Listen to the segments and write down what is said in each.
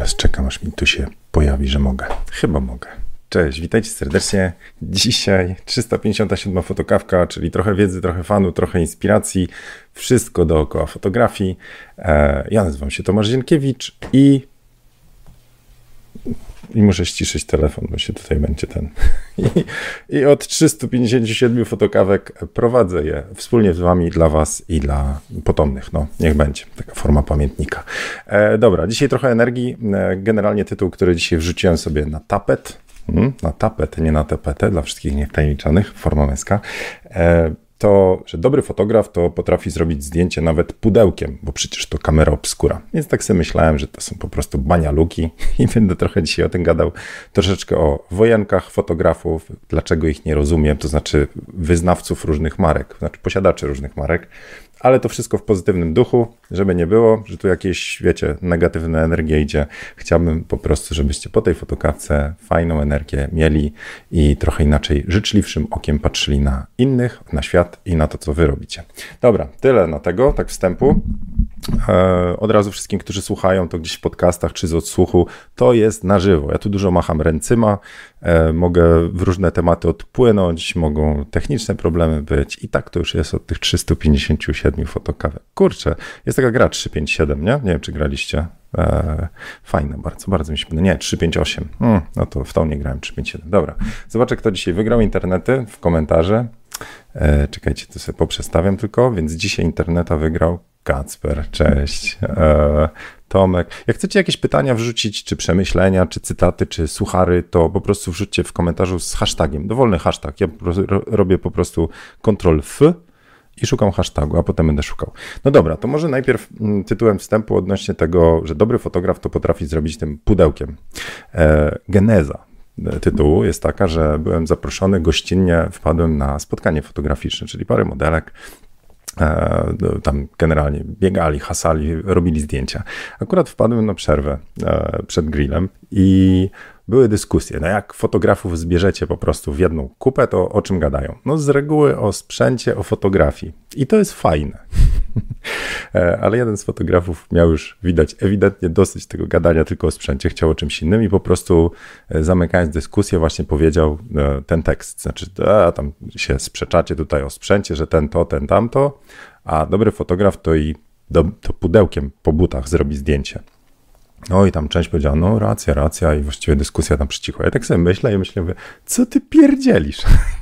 teraz czekam, aż mi tu się pojawi, że mogę. Chyba mogę. Cześć, witajcie serdecznie. Dzisiaj 357 fotokawka, czyli trochę wiedzy, trochę fanu, trochę inspiracji, wszystko dookoła fotografii. E, ja nazywam się Tomasz Zienkiewicz i i muszę ściszyć telefon, bo się tutaj będzie ten. I, I, od 357 fotokawek prowadzę je wspólnie z wami, dla was i dla potomnych. No, niech będzie. Taka forma pamiętnika. E, dobra, dzisiaj trochę energii. E, generalnie tytuł, który dzisiaj wrzuciłem sobie na tapet. Hmm, na tapet, nie na tapetę, dla wszystkich niewtajemniczonych, forma męska. E, to, że dobry fotograf to potrafi zrobić zdjęcie nawet pudełkiem, bo przecież to kamera obskura. Więc tak sobie myślałem, że to są po prostu banialuki i będę trochę dzisiaj o tym gadał. Troszeczkę o wojenkach fotografów, dlaczego ich nie rozumiem, to znaczy wyznawców różnych marek, znaczy posiadaczy różnych marek, ale to wszystko w pozytywnym duchu, żeby nie było, że tu jakieś, wiecie, negatywna energia idzie. Chciałbym po prostu, żebyście po tej fotokawce fajną energię mieli i trochę inaczej, życzliwszym okiem patrzyli na innych, na świat i na to, co wy robicie. Dobra, tyle na tego, tak wstępu. E, od razu wszystkim, którzy słuchają to gdzieś w podcastach czy z odsłuchu, to jest na żywo. Ja tu dużo macham ręcyma, e, mogę w różne tematy odpłynąć, mogą techniczne problemy być i tak to już jest od tych 357 fotokawek. Kurczę, jest taka gra 357, nie? Nie wiem, czy graliście. E, fajne, bardzo, bardzo mi się podoba. Nie, 358. Hmm, no to w to nie grałem 357. Dobra, zobaczę, kto dzisiaj wygrał internety w komentarze. Czekajcie, to sobie poprzestawiam tylko, więc dzisiaj interneta wygrał Kacper, cześć. E, Tomek. Jak chcecie jakieś pytania wrzucić, czy przemyślenia, czy cytaty, czy suchary, to po prostu wrzućcie w komentarzu z hashtagiem. Dowolny hashtag. Ja robię po prostu Ctrl F i szukam hashtagu, a potem będę szukał. No dobra, to może najpierw mm, tytułem wstępu odnośnie tego, że dobry fotograf to potrafi zrobić tym pudełkiem. E, geneza tytułu jest taka, że byłem zaproszony gościnnie, wpadłem na spotkanie fotograficzne, czyli parę modelek, E, tam generalnie biegali, hasali, robili zdjęcia. Akurat wpadłem na przerwę e, przed grillem i były dyskusje. No jak fotografów zbierzecie po prostu w jedną kupę, to o czym gadają? No z reguły o sprzęcie, o fotografii. I to jest fajne. Ale jeden z fotografów miał już widać ewidentnie dosyć tego gadania tylko o sprzęcie, chciał o czymś innym i po prostu e, zamykając dyskusję właśnie powiedział e, ten tekst. Znaczy, a tam się sprzeczacie tutaj o sprzęcie, że ten to, ten tamto, a dobry fotograf to i do, to pudełkiem po butach zrobi zdjęcie. No i tam część powiedziała, no racja, racja i właściwie dyskusja tam przycichła. Ja tak sobie myślę i myślę, mówię, co ty pierdzielisz?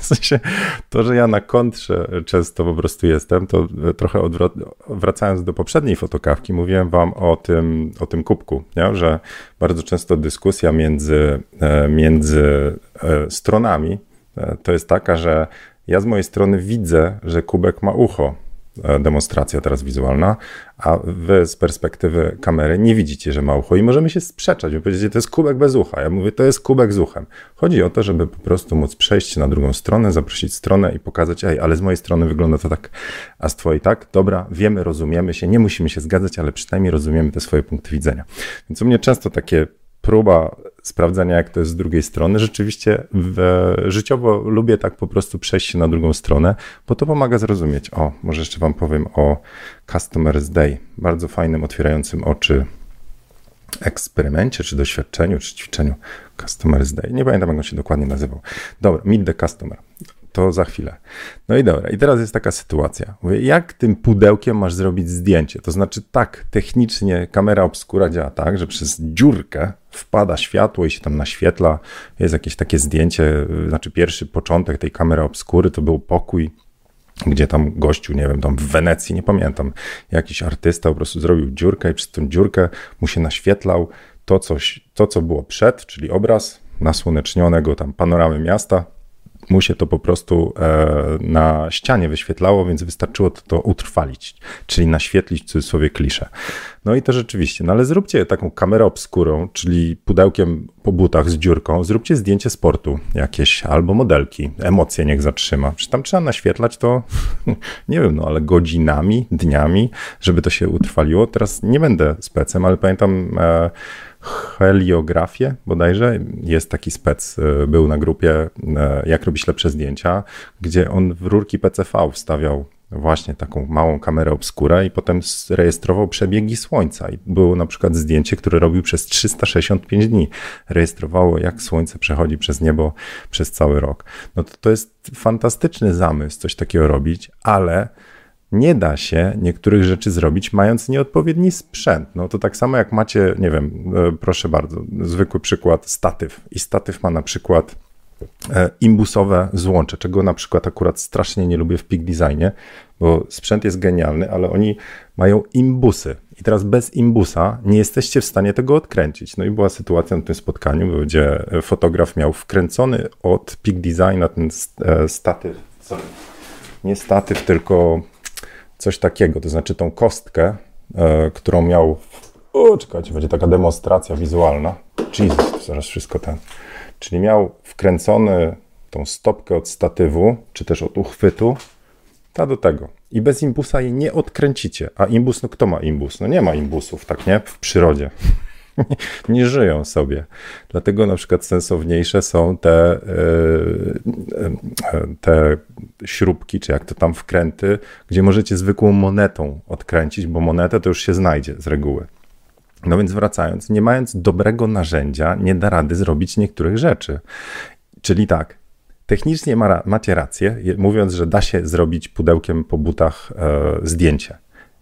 w sensie, to, że ja na kontrze często po prostu jestem, to trochę odwrot, wracając do poprzedniej fotokawki, mówiłem wam o tym, o tym kubku, nie? że bardzo często dyskusja między, e, między e, stronami e, to jest taka, że ja z mojej strony widzę, że kubek ma ucho, demonstracja teraz wizualna, a wy z perspektywy kamery nie widzicie, że ma ucho i możemy się sprzeczać. Wy powiecie, to jest kubek bez ucha. Ja mówię, to jest kubek z uchem. Chodzi o to, żeby po prostu móc przejść na drugą stronę, zaprosić stronę i pokazać, ej, ale z mojej strony wygląda to tak, a z twojej tak. Dobra, wiemy, rozumiemy się, nie musimy się zgadzać, ale przynajmniej rozumiemy te swoje punkty widzenia. Więc u mnie często takie próba sprawdzania, jak to jest z drugiej strony. Rzeczywiście w, życiowo lubię tak po prostu przejść się na drugą stronę, bo to pomaga zrozumieć. O, może jeszcze Wam powiem o Customers Day. Bardzo fajnym, otwierającym oczy eksperymencie, czy doświadczeniu, czy ćwiczeniu Customers Day. Nie pamiętam, jak on się dokładnie nazywał. Dobra, Meet the Customer to za chwilę. No i dobra, i teraz jest taka sytuacja. Mówię, jak tym pudełkiem masz zrobić zdjęcie? To znaczy, tak, technicznie kamera obskura działa tak, że przez dziurkę wpada światło i się tam naświetla. Jest jakieś takie zdjęcie, znaczy pierwszy początek tej kamery obskury to był pokój gdzie tam gościu, nie wiem, tam w Wenecji, nie pamiętam, jakiś artysta po prostu zrobił dziurkę i przez tę dziurkę mu się naświetlał to, coś, to co było przed, czyli obraz nasłonecznionego tam panoramy miasta, mu się to po prostu e, na ścianie wyświetlało, więc wystarczyło to, to utrwalić, czyli naświetlić w cudzysłowie kliszę. No i to rzeczywiście, no ale zróbcie taką kamerę obskurą, czyli pudełkiem po butach z dziurką, zróbcie zdjęcie sportu jakieś albo modelki, emocje niech zatrzyma. Czy tam trzeba naświetlać to, nie wiem, no ale godzinami, dniami, żeby to się utrwaliło. Teraz nie będę specem, ale pamiętam e, heliografię bodajże. Jest taki spec, e, był na grupie e, Jak robić lepsze zdjęcia, gdzie on w rurki PCV wstawiał właśnie taką małą kamerę obskura i potem rejestrował przebiegi Słońca. I było na przykład zdjęcie, które robił przez 365 dni. Rejestrowało, jak Słońce przechodzi przez niebo przez cały rok. No to, to jest fantastyczny zamysł coś takiego robić, ale nie da się niektórych rzeczy zrobić, mając nieodpowiedni sprzęt. No to tak samo jak macie, nie wiem, e, proszę bardzo, zwykły przykład, statyw. I statyw ma na przykład e, imbusowe złącze, czego na przykład akurat strasznie nie lubię w Peak Designie, bo sprzęt jest genialny, ale oni mają imbusy. I teraz bez imbusa nie jesteście w stanie tego odkręcić. No i była sytuacja na tym spotkaniu, gdzie fotograf miał wkręcony od Peak Design na ten e, statyw, sorry, nie statyw, tylko coś takiego, to znaczy tą kostkę, e, którą miał. O, czekajcie, będzie taka demonstracja wizualna. Jesus, zaraz wszystko ten. Czyli miał wkręcony tą stopkę od statywu, czy też od uchwytu, ta do tego. I bez imbusa jej nie odkręcicie. A imbus, no kto ma imbus? No nie ma imbusów, tak nie? W przyrodzie. nie żyją sobie. Dlatego na przykład sensowniejsze są te, e, e, te śrubki, czy jak to tam wkręty, gdzie możecie zwykłą monetą odkręcić, bo monetę to już się znajdzie z reguły. No więc wracając, nie mając dobrego narzędzia, nie da rady zrobić niektórych rzeczy. Czyli tak, technicznie ma, macie rację, mówiąc, że da się zrobić pudełkiem po butach e, zdjęcie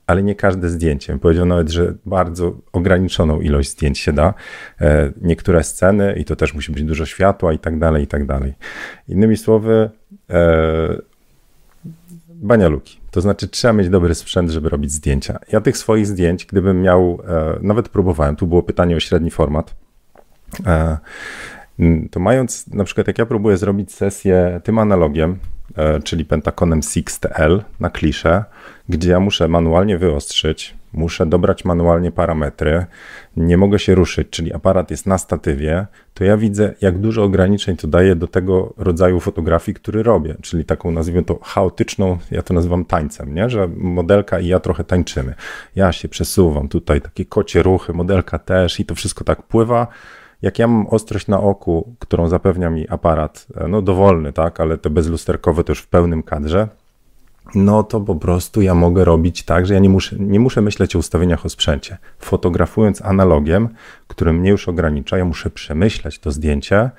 ale nie każde zdjęcie. Powiedział nawet, że bardzo ograniczoną ilość zdjęć się da. E, niektóre sceny i to też musi być dużo światła i tak dalej, i tak dalej. Innymi słowy, e, banialuki. To znaczy, trzeba mieć dobry sprzęt, żeby robić zdjęcia. Ja tych swoich zdjęć, gdybym miał, e, nawet próbowałem, tu było pytanie o średni format, to mając, na przykład jak ja próbuję zrobić sesję tym analogiem, czyli Pentaconem 6TL na kliszę, gdzie ja muszę manualnie wyostrzyć, muszę dobrać manualnie parametry, nie mogę się ruszyć, czyli aparat jest na statywie, to ja widzę, jak dużo ograniczeń to daje do tego rodzaju fotografii, który robię, czyli taką nazwijmy to chaotyczną, ja to nazywam tańcem, nie? że modelka i ja trochę tańczymy. Ja się przesuwam, tutaj takie kocie ruchy, modelka też i to wszystko tak pływa. Jak ja mam ostrość na oku, którą zapewnia mi aparat, no dowolny, tak, ale te bezlusterkowe to już w pełnym kadrze, no to po prostu ja mogę robić tak, że ja nie muszę, nie muszę myśleć o ustawieniach o sprzęcie. Fotografując analogiem, który mnie już ogranicza, ja muszę przemyśleć to zdjęcie,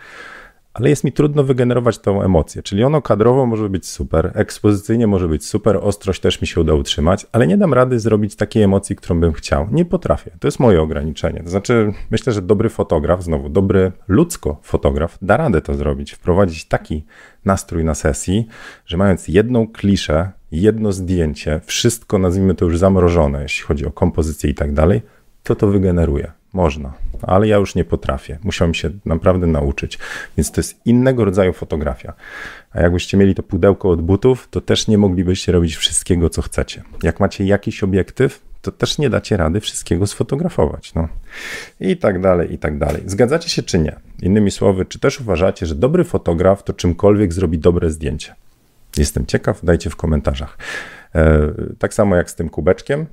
ale jest mi trudno wygenerować tą emocję. Czyli ono kadrowo może być super, ekspozycyjnie może być super, ostrość też mi się uda utrzymać, ale nie dam rady zrobić takiej emocji, którą bym chciał. Nie potrafię. To jest moje ograniczenie. To znaczy, myślę, że dobry fotograf, znowu dobry ludzko fotograf, da radę to zrobić, wprowadzić taki nastrój na sesji, że mając jedną kliszę, jedno zdjęcie, wszystko nazwijmy to już zamrożone, jeśli chodzi o kompozycję i tak dalej, to to wygeneruje. Można, ale ja już nie potrafię. Musiałem się naprawdę nauczyć. Więc to jest innego rodzaju fotografia. A jakbyście mieli to pudełko od butów, to też nie moglibyście robić wszystkiego, co chcecie. Jak macie jakiś obiektyw, to też nie dacie rady wszystkiego sfotografować. No. I tak dalej, i tak dalej. Zgadzacie się czy nie? Innymi słowy, czy też uważacie, że dobry fotograf to czymkolwiek zrobi dobre zdjęcie? Jestem ciekaw, dajcie w komentarzach. E, tak samo jak z tym kubeczkiem.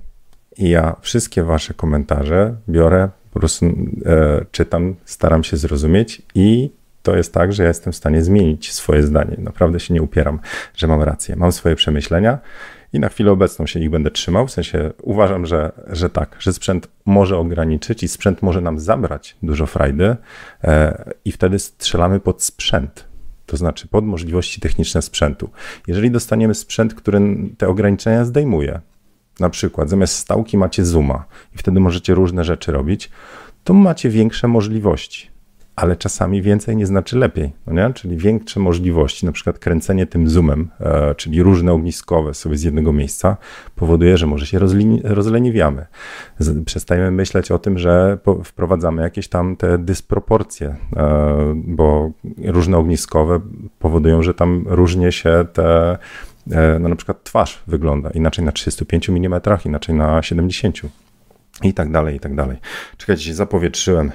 I ja wszystkie wasze komentarze biorę, po prostu e, czytam, staram się zrozumieć i to jest tak, że ja jestem w stanie zmienić swoje zdanie. Naprawdę się nie upieram, że mam rację. Mam swoje przemyślenia i na chwilę obecną się ich będę trzymał. W sensie uważam, że, że tak, że sprzęt może ograniczyć i sprzęt może nam zabrać dużo frajdy e, i wtedy strzelamy pod sprzęt. To znaczy pod możliwości techniczne sprzętu. Jeżeli dostaniemy sprzęt, który te ograniczenia zdejmuje, na przykład zamiast stałki macie zooma i wtedy możecie różne rzeczy robić, to macie większe możliwości. Ale czasami więcej nie znaczy lepiej, no nie? czyli większe możliwości, na przykład kręcenie tym zoomem, e, czyli różne ogniskowe sobie z jednego miejsca, powoduje, że może się rozleniwiamy. Z, przestajemy myśleć o tym, że po, wprowadzamy jakieś tam te dysproporcje, e, bo różne ogniskowe powodują, że tam różnie się te no na przykład twarz wygląda inaczej na 35 mm, inaczej na 70 i tak dalej, i tak dalej. Czekajcie, się zapowietrzyłem.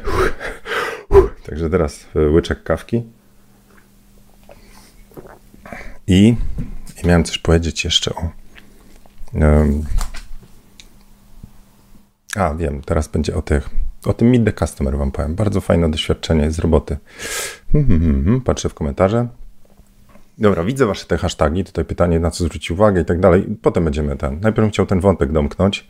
Także teraz e, łyczek kawki. I, I, miałem coś powiedzieć jeszcze o. Um, a, wiem, teraz będzie o tych. O tym Meet the Customer wam powiem. Bardzo fajne doświadczenie z roboty. Hmm, hmm, hmm, patrzę w komentarze. Dobra, widzę wasze te hasztagi, tutaj pytanie, na co zwrócić uwagę i tak dalej. Potem będziemy ten. Najpierw chciał ten wątek domknąć.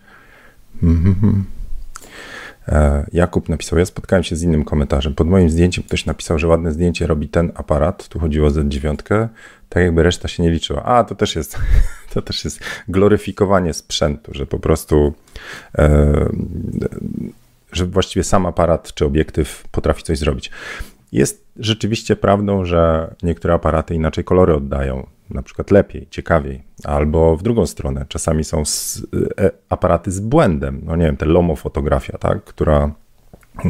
E, Jakub napisał, ja spotkałem się z innym komentarzem. Pod moim zdjęciem ktoś napisał, że ładne zdjęcie robi ten aparat. Tu chodziło o Z9, tak jakby reszta się nie liczyła. A, to też jest, to też jest gloryfikowanie sprzętu, że po prostu, e, że właściwie sam aparat czy obiektyw potrafi coś zrobić. Jest rzeczywiście prawdą, że niektóre aparaty inaczej kolory oddają, na przykład lepiej, ciekawiej, albo w drugą stronę. Czasami są z, e, aparaty z błędem, no nie wiem, te lomofotografia, tak, która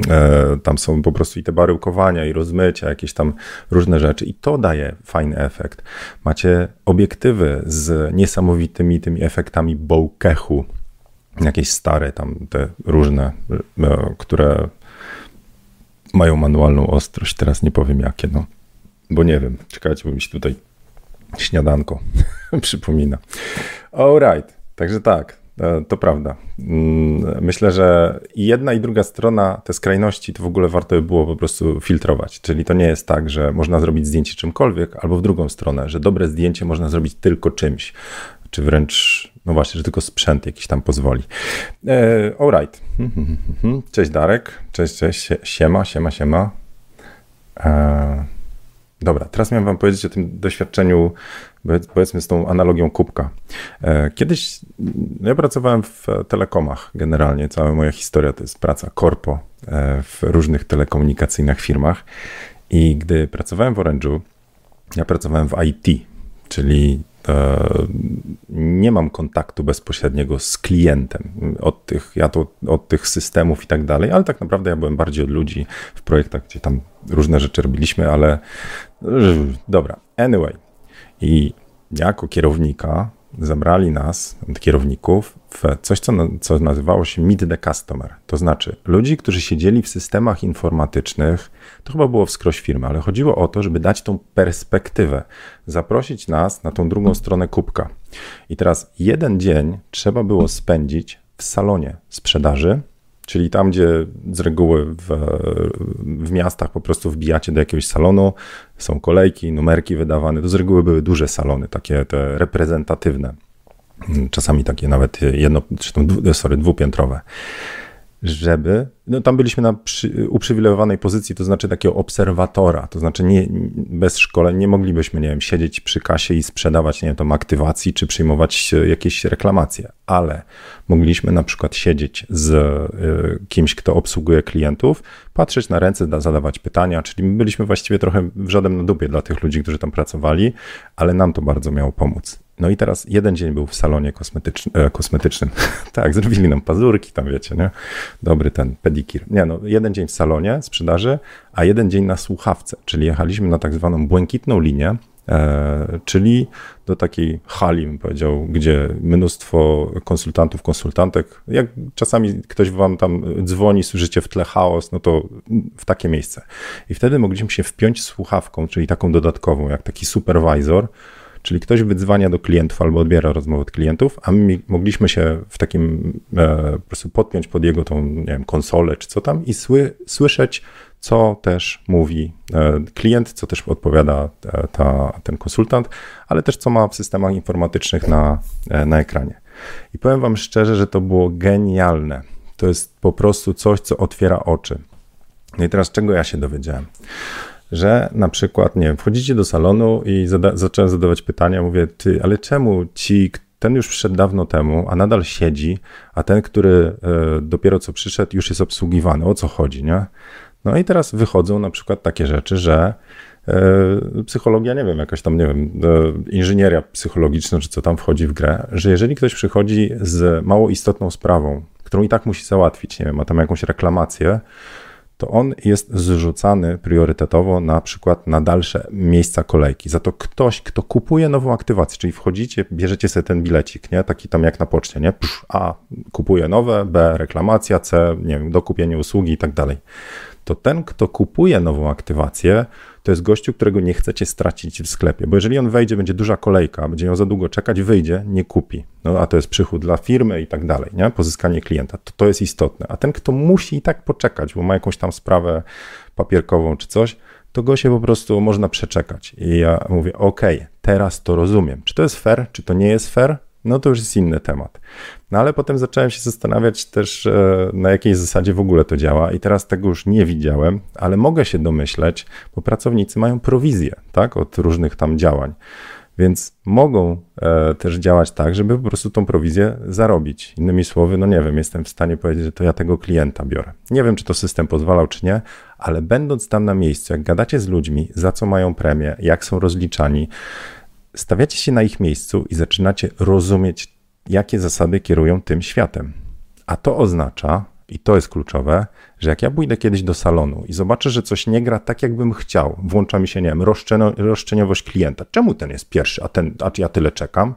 e, tam są po prostu i te baryłkowania, i rozmycia, jakieś tam różne rzeczy, i to daje fajny efekt. Macie obiektywy z niesamowitymi tymi efektami bokeh'u, jakieś stare tam te różne, e, które mają manualną ostrość. Teraz nie powiem jakie, no. Bo nie wiem. Czekajcie, bo mi się tutaj śniadanko przypomina. Alright. Także tak, e, to prawda. Mm, myślę, że jedna i druga strona, te skrajności, to w ogóle warto by było po prostu filtrować. Czyli to nie jest tak, że można zrobić zdjęcie czymkolwiek, albo w drugą stronę, że dobre zdjęcie można zrobić tylko czymś, czy wręcz no właśnie, że tylko sprzęt jakiś tam pozwoli. E, alright. Cześć Darek. Cześć, cześć. Siema, siema, siema. E, dobra, teraz miałem wam powiedzieć o tym doświadczeniu, powiedzmy z tą analogią kubka. E, kiedyś no ja pracowałem w telekomach generalnie. Cała moja historia to jest praca korpo e, w różnych telekomunikacyjnych firmach. I gdy pracowałem w Orange'u, ja pracowałem w IT, czyli nie mam kontaktu bezpośredniego z klientem od tych, ja to, od tych systemów i tak dalej, ale tak naprawdę ja byłem bardziej od ludzi w projektach, gdzie tam różne rzeczy robiliśmy, ale dobra, anyway. I jako kierownika zabrali nas, kierowników, w coś, co, co nazywało się Meet the Customer. To znaczy ludzi, którzy siedzieli w systemach informatycznych, to chyba było wskroś firmy, ale chodziło o to, żeby dać tą perspektywę, zaprosić nas na tą drugą stronę kubka. I teraz jeden dzień trzeba było spędzić w salonie sprzedaży, czyli tam, gdzie z reguły w, w miastach po prostu wbijacie do jakiegoś salonu, są kolejki, numerki wydawane, to z reguły były duże salony, takie te reprezentatywne, czasami takie nawet jedno, czy tam, sorry, dwupiętrowe żeby, no tam byliśmy na przy, uprzywilejowanej pozycji, to znaczy takiego obserwatora, to znaczy nie, bez szkoleń nie moglibyśmy, nie wiem, siedzieć przy kasie i sprzedawać, nie wiem, tam aktywacji, czy przyjmować jakieś reklamacje, ale mogliśmy na przykład siedzieć z y, kimś, kto obsługuje klientów, patrzeć na ręce, zadawać pytania, czyli byliśmy właściwie trochę w żaden na dupie dla tych ludzi, którzy tam pracowali, ale nam to bardzo miało pomóc. No i teraz jeden dzień był w salonie kosmetycznym, e, kosmetycznym. tak, zrobili nam pazurki, tam wiecie, nie? Dobry ten pedikir. Nie, no, jeden dzień w salonie sprzedaży, a jeden dzień na słuchawce, czyli jechaliśmy na tak zwaną błękitną linię, e, czyli do takiej hali, bym powiedział, gdzie mnóstwo konsultantów, konsultantek, jak czasami ktoś wam tam dzwoni, słyszycie w tle chaos, no to w takie miejsce. I wtedy mogliśmy się wpiąć słuchawką, czyli taką dodatkową, jak taki supervisor, Czyli ktoś wydzwania do klientów albo odbiera rozmowy od klientów, a my mogliśmy się w takim e, po prostu podpiąć pod jego tą, nie wiem, konsolę czy co tam i sły, słyszeć, co też mówi e, klient, co też odpowiada e, ta, ten konsultant, ale też co ma w systemach informatycznych na, e, na ekranie. I powiem Wam szczerze, że to było genialne. To jest po prostu coś, co otwiera oczy. No i teraz czego ja się dowiedziałem? Że na przykład, nie wiem, wchodzicie do salonu i zada zacząłem zadawać pytania, mówię, ty, ale czemu ci, ten już przyszedł dawno temu, a nadal siedzi, a ten, który y, dopiero co przyszedł, już jest obsługiwany, o co chodzi, nie? No i teraz wychodzą na przykład takie rzeczy, że y, psychologia, nie wiem, jakaś tam, nie wiem, y, inżynieria psychologiczna, czy co tam wchodzi w grę, że jeżeli ktoś przychodzi z mało istotną sprawą, którą i tak musi załatwić, nie wiem, ma tam jakąś reklamację, to on jest zrzucany priorytetowo na przykład na dalsze miejsca kolejki. Za to ktoś, kto kupuje nową aktywację, czyli wchodzicie, bierzecie sobie ten bilecik, nie? taki tam jak na poczcie, nie? Psz, A, kupuje nowe, B, reklamacja, C, nie wiem, dokupienie usługi i tak dalej. To ten, kto kupuje nową aktywację, to jest gościu, którego nie chcecie stracić w sklepie, bo jeżeli on wejdzie, będzie duża kolejka, będzie miał za długo czekać, wyjdzie, nie kupi. No a to jest przychód dla firmy i tak dalej, nie? Pozyskanie klienta, to, to jest istotne. A ten, kto musi i tak poczekać, bo ma jakąś tam sprawę papierkową czy coś, to go się po prostu można przeczekać. I ja mówię, ok, teraz to rozumiem. Czy to jest fair, czy to nie jest fair? No to już jest inny temat. No ale potem zacząłem się zastanawiać też, e, na jakiej zasadzie w ogóle to działa, i teraz tego już nie widziałem, ale mogę się domyśleć, bo pracownicy mają prowizję, tak, od różnych tam działań. Więc mogą e, też działać tak, żeby po prostu tą prowizję zarobić. Innymi słowy, no nie wiem, jestem w stanie powiedzieć, że to ja tego klienta biorę. Nie wiem, czy to system pozwalał, czy nie, ale będąc tam na miejscu, jak gadacie z ludźmi, za co mają premię, jak są rozliczani, stawiacie się na ich miejscu i zaczynacie rozumieć, jakie zasady kierują tym światem. A to oznacza, i to jest kluczowe, że jak ja pójdę kiedyś do salonu i zobaczę, że coś nie gra tak, jakbym chciał, włącza mi się, nie wiem, roszczeniowość klienta. Czemu ten jest pierwszy, a, ten, a ja tyle czekam?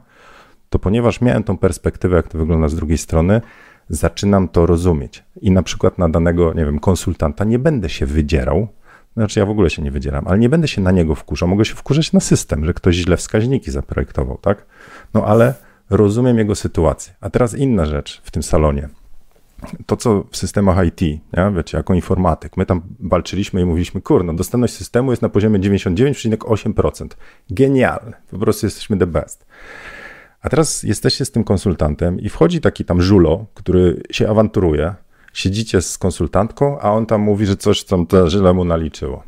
To ponieważ miałem tą perspektywę, jak to wygląda z drugiej strony, zaczynam to rozumieć. I na przykład na danego, nie wiem, konsultanta nie będę się wydzierał, znaczy ja w ogóle się nie wydzieram, ale nie będę się na niego wkurzał. Mogę się wkurzać na system, że ktoś źle wskaźniki zaprojektował, tak? No ale rozumiem jego sytuację. A teraz inna rzecz w tym salonie to, co w systemach IT, nie? wiecie, jako informatyk, my tam walczyliśmy i mówiliśmy, kurno, dostępność systemu jest na poziomie 99,8%. Genialne, po prostu jesteśmy the best. A teraz jesteście z tym konsultantem i wchodzi taki tam żulo, który się awanturuje, siedzicie z konsultantką, a on tam mówi, że coś tam źle mu naliczyło.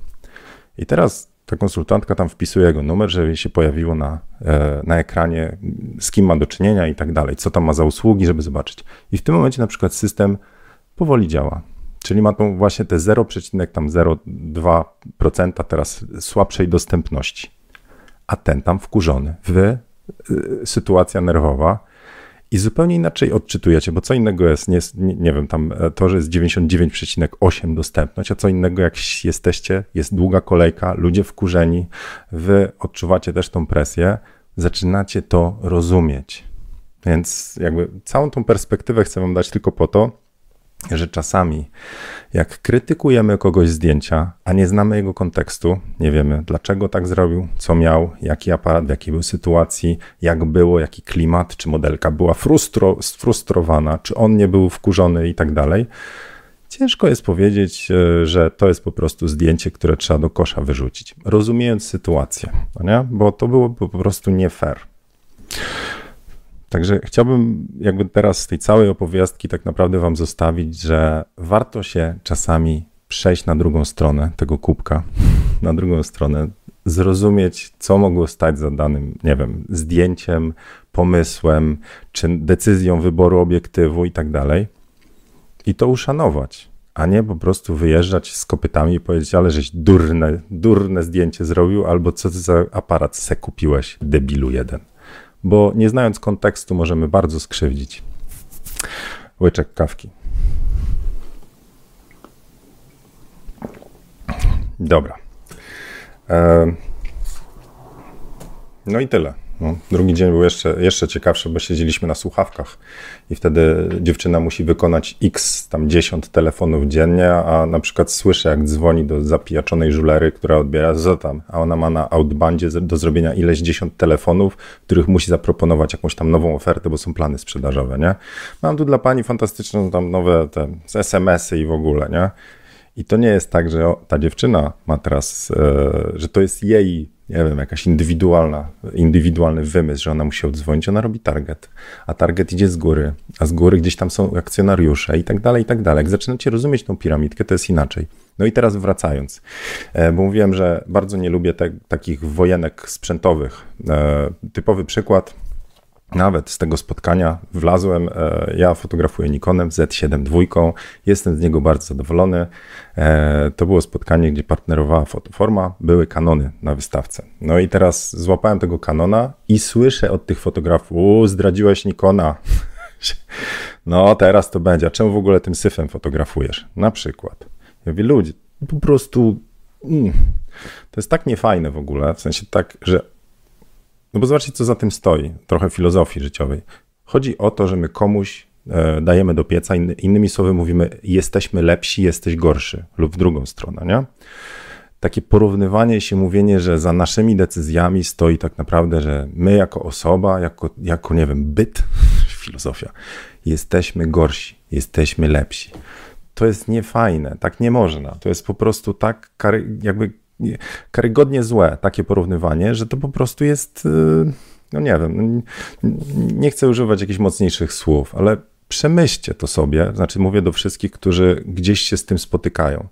I teraz ta konsultantka tam wpisuje jego numer, żeby się pojawiło na, e, na ekranie, z kim ma do czynienia i tak dalej, co tam ma za usługi, żeby zobaczyć. I w tym momencie na przykład system powoli działa. Czyli ma tą właśnie te 0,02% teraz słabszej dostępności. A ten tam wkurzony, wy, y, sytuacja nerwowa, i zupełnie inaczej odczytujecie, bo co innego jest, nie, nie, wiem, tam e, to, że jest 99,8 dostępność, a co innego jak jesteście, jest długa kolejka, ludzie wkurzeni, wy odczuwacie też tą presję, zaczynacie to rozumieć. Więc jakby całą tą perspektywę chcę wam dać tylko po to, że czasami jak krytykujemy kogoś zdjęcia, a nie znamy jego kontekstu, nie wiemy dlaczego tak zrobił, co miał, jaki aparat, w jakiej był sytuacji, jak było, jaki klimat, czy modelka była frustro, sfrustrowana, czy on nie był wkurzony i tak dalej. Ciężko jest powiedzieć, e, że to jest po prostu zdjęcie, które trzeba do kosza wyrzucić, rozumiejąc sytuację, no nie? bo to byłoby po prostu nie fair. Także chciałbym jakby teraz z tej całej opowiastki tak naprawdę wam zostawić, że warto się czasami przejść na drugą stronę tego kubka, na drugą stronę, zrozumieć, co mogło stać za danym, nie wiem, zdjęciem, pomysłem, czy decyzją wyboru obiektywu i tak dalej. I to uszanować, a nie po prostu wyjeżdżać z kopytami i powiedzieć, ale żeś durne, durne zdjęcie zrobił, albo co ty za aparat se kupiłeś, debilu jeden bo nie znając kontekstu możemy bardzo skrzywdzić. Łyczek kawki. Dobra. E, no i tyle. No, drugi dzień był jeszcze, jeszcze ciekawszy, bo siedzieliśmy na słuchawkach i wtedy dziewczyna musi wykonać x, tam 10 telefonów dziennie, a na przykład słyszę, jak dzwoni do zapijaczonej żulery, która odbiera, co tam, a ona ma na outbandzie do zrobienia ileś dziesiąt telefonów, których musi zaproponować jakąś tam nową ofertę, bo są plany sprzedażowe, nie? Mam tu dla pani fantastyczne tam nowe te SMS-y i w ogóle, nie? I to nie jest tak, że ta dziewczyna ma teraz, e, że to jest jej nie wiem, jakaś indywidualna, indywidualny wymysł, że ona musi odzwonić, ona robi target, a target idzie z góry, a z góry gdzieś tam są akcjonariusze i tak dalej, i tak dalej. Jak zaczynacie rozumieć tą piramidkę, to jest inaczej. No i teraz wracając, e, bo mówiłem, że bardzo nie lubię te, takich wojenek sprzętowych. E, typowy przykład, nawet z tego spotkania wlazłem. E, ja fotografuję Nikonem Z7 II. Jestem z niego bardzo zadowolony. E, to było spotkanie, gdzie partnerowała fotoforma, były kanony na wystawce. No i teraz złapałem tego kanona i słyszę od tych fotografów: zdradziłeś Nikona. No, teraz to będzie. A czemu w ogóle tym syfem fotografujesz? Na przykład. Ja mówię, ludzie, po prostu. Mm, to jest tak niefajne w ogóle, w sensie tak, że no bo zobaczcie, co za tym stoi, trochę filozofii życiowej. Chodzi o to, że my komuś e, dajemy do pieca, innymi słowy mówimy, jesteśmy lepsi, jesteś gorszy, lub w drugą stronę, nie? Takie porównywanie się, mówienie, że za naszymi decyzjami stoi tak naprawdę, że my jako osoba, jako, jako nie wiem, byt, filozofia, jesteśmy gorsi, jesteśmy lepsi. To jest niefajne, tak nie można. To jest po prostu tak jakby karygodnie złe takie porównywanie, że to po prostu jest, y, no nie wiem, nie chcę używać jakichś mocniejszych słów, ale przemyślcie to sobie, znaczy mówię do wszystkich, którzy gdzieś się z tym spotykają.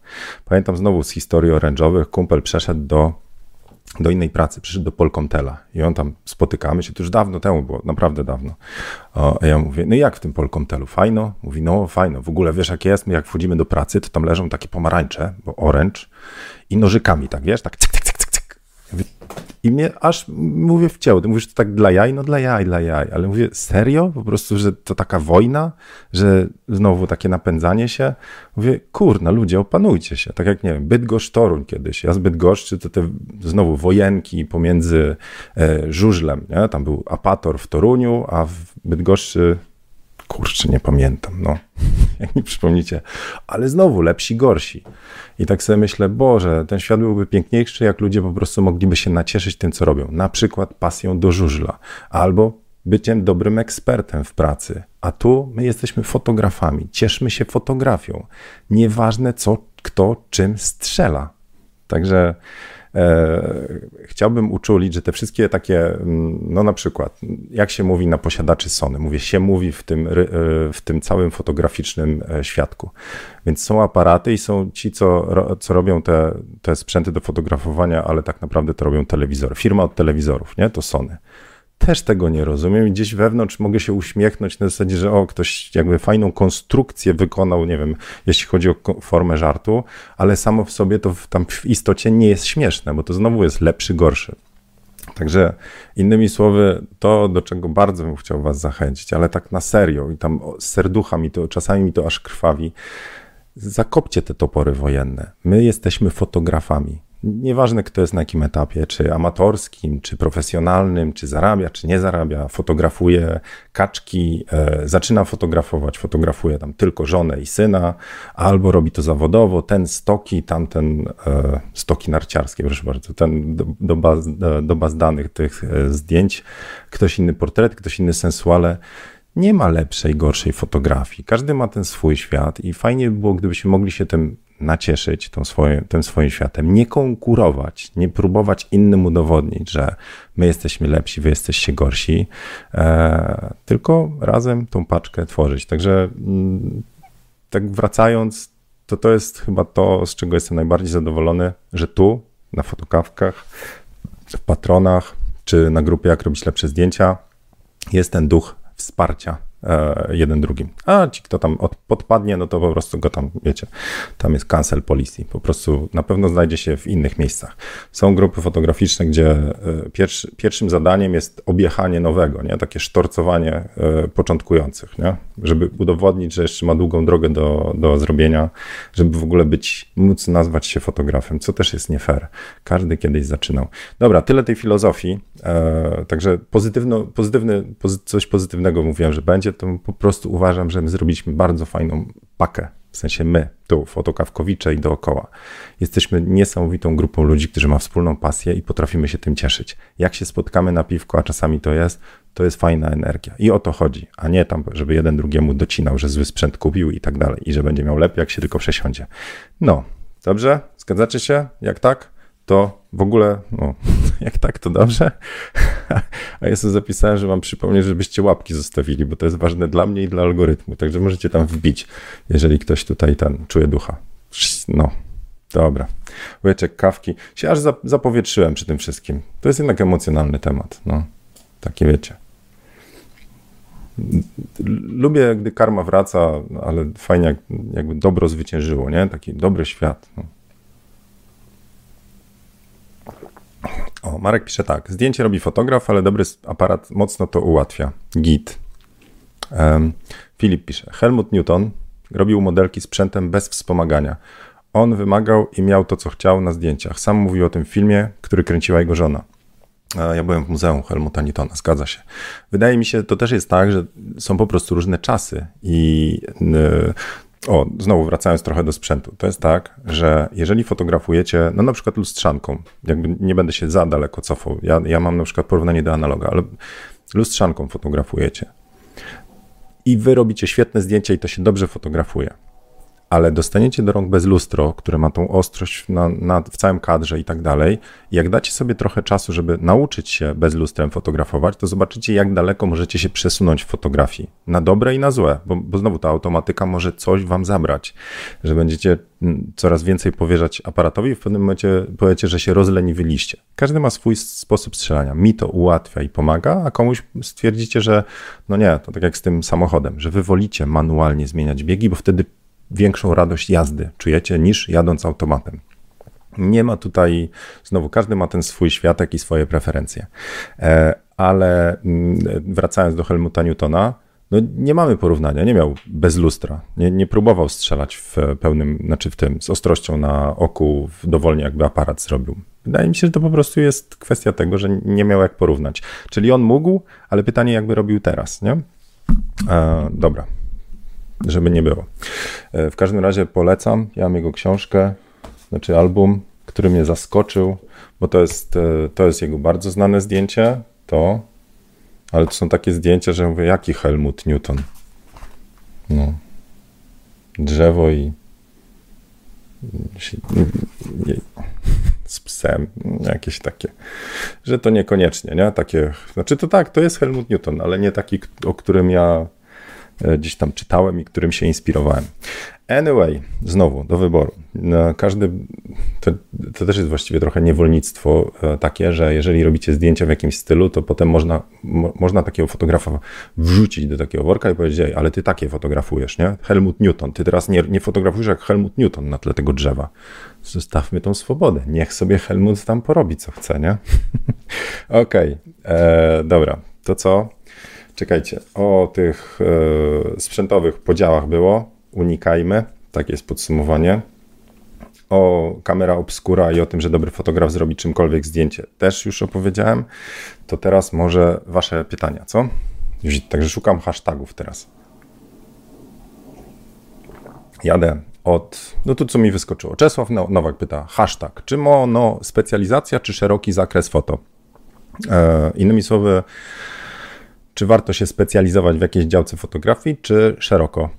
Pamiętam znowu z historii orężowych, kumpel przeszedł do do innej pracy, przyszedł do Polkomtela i on tam spotykamy się, to już dawno temu było, naprawdę dawno. O, ja mówię, no jak w tym Polkomtelu? Fajno? Mówi, no fajno, w ogóle wiesz jak jest, my jak wchodzimy do pracy, to tam leżą takie pomarańcze, bo oręcz i nożykami, tak wiesz, tak cyk, cyk, cyk, cyk, cyk. I mnie aż, mówię, wcięło. Ty mówisz, to tak dla jaj? No dla jaj, dla jaj. Ale mówię, serio? Po prostu, że to taka wojna? Że znowu takie napędzanie się? Mówię, kurna, ludzie, opanujcie się. Tak jak, nie wiem, Bydgoszcz, Toruń kiedyś. Ja z Bydgoszczy to te znowu wojenki pomiędzy e, żużlem, nie? Tam był apator w Toruniu, a w Bydgoszczy kurczę, nie pamiętam, no, jak mi przypomnicie, ale znowu lepsi, gorsi. I tak sobie myślę, Boże, ten świat byłby piękniejszy, jak ludzie po prostu mogliby się nacieszyć tym, co robią. Na przykład pasją do żużla, albo byciem dobrym ekspertem w pracy. A tu my jesteśmy fotografami, cieszmy się fotografią. Nieważne, co, kto, czym strzela. Także chciałbym uczulić, że te wszystkie takie, mm, no na przykład, jak się mówi na posiadaczy Sony, mówię, się mówi w tym, e, w tym całym fotograficznym e, świadku. Więc są aparaty i są ci, co, co robią te, te sprzęty do fotografowania, ale tak naprawdę to robią telewizory. Firma od telewizorów, nie? To Sony też tego nie rozumiem i gdzieś wewnątrz mogę się uśmiechnąć na zasadzie, że o, ktoś jakby fajną konstrukcję wykonał, nie wiem, jeśli chodzi o formę żartu, ale samo w sobie to w, tam w istocie nie jest śmieszne, bo to znowu jest lepszy, gorszy. Także innymi słowy, to do czego bardzo bym chciał was zachęcić, ale tak na serio i tam serducha mi to, czasami mi to aż krwawi, zakopcie te topory wojenne. My jesteśmy fotografami. Nieważne, kto jest na jakim etapie, czy amatorskim, czy profesjonalnym, czy zarabia, czy nie zarabia, fotografuje kaczki, e, zaczyna fotografować, fotografuje tam tylko żonę i syna, albo robi to zawodowo, ten stoki, tamten e, stoki narciarskie, proszę bardzo, ten do, do, baz, do baz danych tych e, zdjęć, ktoś inny portret, ktoś inny sensuale. Nie ma lepszej, gorszej fotografii. Każdy ma ten swój świat i fajnie by było, gdybyśmy mogli się tym nacieszyć tą swoje, tym swoim światem, nie konkurować, nie próbować innym udowodnić, że my jesteśmy lepsi, wy jesteście gorsi, e, tylko razem tą paczkę tworzyć. Także mm, tak wracając, to to jest chyba to, z czego jestem najbardziej zadowolony, że tu na fotokawkach, w patronach, czy na grupie Jak robić lepsze zdjęcia, jest ten duch wsparcia jeden drugim. A ci, kto tam od, podpadnie, no to po prostu go tam, wiecie, tam jest cancel policy. Po prostu na pewno znajdzie się w innych miejscach. Są grupy fotograficzne, gdzie e, pierwszy, pierwszym zadaniem jest objechanie nowego, nie? Takie sztorcowanie e, początkujących, nie? Żeby udowodnić, że jeszcze ma długą drogę do, do zrobienia, żeby w ogóle być, móc nazwać się fotografem, co też jest nie fair. Każdy kiedyś zaczynał. Dobra, tyle tej filozofii. Także pozytywno, pozytywny, coś pozytywnego mówiłem, że będzie to po prostu uważam, że my zrobiliśmy bardzo fajną pakę. W sensie my, tu, fotokawkowicze i dookoła. Jesteśmy niesamowitą grupą ludzi, którzy ma wspólną pasję i potrafimy się tym cieszyć. Jak się spotkamy na piwko, a czasami to jest, to jest fajna energia. I o to chodzi, a nie tam, żeby jeden drugiemu docinał, że zły sprzęt kupił i tak dalej, i że będzie miał lepiej, jak się tylko przesiądzie. No, dobrze? Zgadzacie się? Jak tak? To w ogóle, no, jak tak, to dobrze. A ja sobie zapisałem, że wam przypomnieć, żebyście łapki zostawili, bo to jest ważne dla mnie i dla algorytmu. Także możecie tam wbić, jeżeli ktoś tutaj ten czuje ducha. No, dobra. Łyczek kawki. Się aż zapowietrzyłem przy tym wszystkim. To jest jednak emocjonalny temat. No, takie wiecie. Lubię, gdy karma wraca, ale fajnie, jakby dobro zwyciężyło, nie? Taki dobry świat. No. O, Marek pisze tak. Zdjęcie robi fotograf, ale dobry aparat mocno to ułatwia. Git. Um, Filip pisze. Helmut Newton robił modelki sprzętem bez wspomagania. On wymagał i miał to, co chciał na zdjęciach. Sam mówił o tym filmie, który kręciła jego żona. Ja byłem w muzeum Helmuta Newtona, zgadza się. Wydaje mi się, to też jest tak, że są po prostu różne czasy i o, znowu wracając trochę do sprzętu. To jest tak, że jeżeli fotografujecie, no na przykład lustrzanką, jakby nie będę się za daleko cofał, ja, ja mam na przykład porównanie do analoga, ale lustrzanką fotografujecie i wy robicie świetne zdjęcia i to się dobrze fotografuje. Ale dostaniecie do rąk bez lustro, które ma tą ostrość na, na, w całym kadrze i tak dalej. Jak dacie sobie trochę czasu, żeby nauczyć się bez lustrem fotografować, to zobaczycie, jak daleko możecie się przesunąć w fotografii. Na dobre i na złe, bo, bo znowu ta automatyka może coś wam zabrać, że będziecie mm, coraz więcej powierzać aparatowi i w pewnym momencie powiecie, że się rozleniwiliście. Każdy ma swój sposób strzelania. Mi to ułatwia i pomaga, a komuś stwierdzicie, że no nie, to tak jak z tym samochodem, że wy wolicie manualnie zmieniać biegi, bo wtedy większą radość jazdy czujecie niż jadąc automatem. Nie ma tutaj, znowu każdy ma ten swój światek i swoje preferencje. E, ale mm, wracając do Helmuta Newtona, no nie mamy porównania, nie miał bez lustra, nie, nie próbował strzelać w pełnym, znaczy w tym, z ostrością na oku, dowolnie jakby aparat zrobił. Wydaje mi się, że to po prostu jest kwestia tego, że nie miał jak porównać. Czyli on mógł, ale pytanie jakby robił teraz, nie? E, dobra, żeby nie było. E, w każdym razie polecam, ja mam jego książkę, znaczy album, który mnie zaskoczył, bo to jest, e, to jest jego bardzo znane zdjęcie, to, ale to są takie zdjęcia, że mówię, jaki Helmut Newton? No, drzewo i z psem, jakieś takie, że to niekoniecznie, nie? Takie, znaczy to tak, to jest Helmut Newton, ale nie taki, o którym ja gdzieś tam czytałem i którym się inspirowałem. Anyway, znowu do wyboru. Każdy, to, to, też jest właściwie trochę niewolnictwo e, takie, że jeżeli robicie zdjęcia w jakimś stylu, to potem można, mo, można takiego fotografa wrzucić do takiego worka i powiedzieć, ale ty takie fotografujesz, nie? Helmut Newton, ty teraz nie, nie fotografujesz jak Helmut Newton na tle tego drzewa. Zostawmy tą swobodę. Niech sobie Helmut tam porobi, co chce, nie? Okej, okay. E, dobra, to co? Czekajcie, o tych e, sprzętowych podziałach było. Unikajmy. Takie jest podsumowanie. O kamera obskura i o tym, że dobry fotograf zrobi czymkolwiek zdjęcie. Też już opowiedziałem. To teraz może wasze pytania, co? Także szukam hashtagów teraz. Jadę od, no tu co mi wyskoczyło. Czesław Nowak pyta, hashtag, czy mono specjalizacja, czy szeroki zakres foto? E, innymi słowy, czy warto się specjalizować w jakiejś działce fotografii, czy szeroko?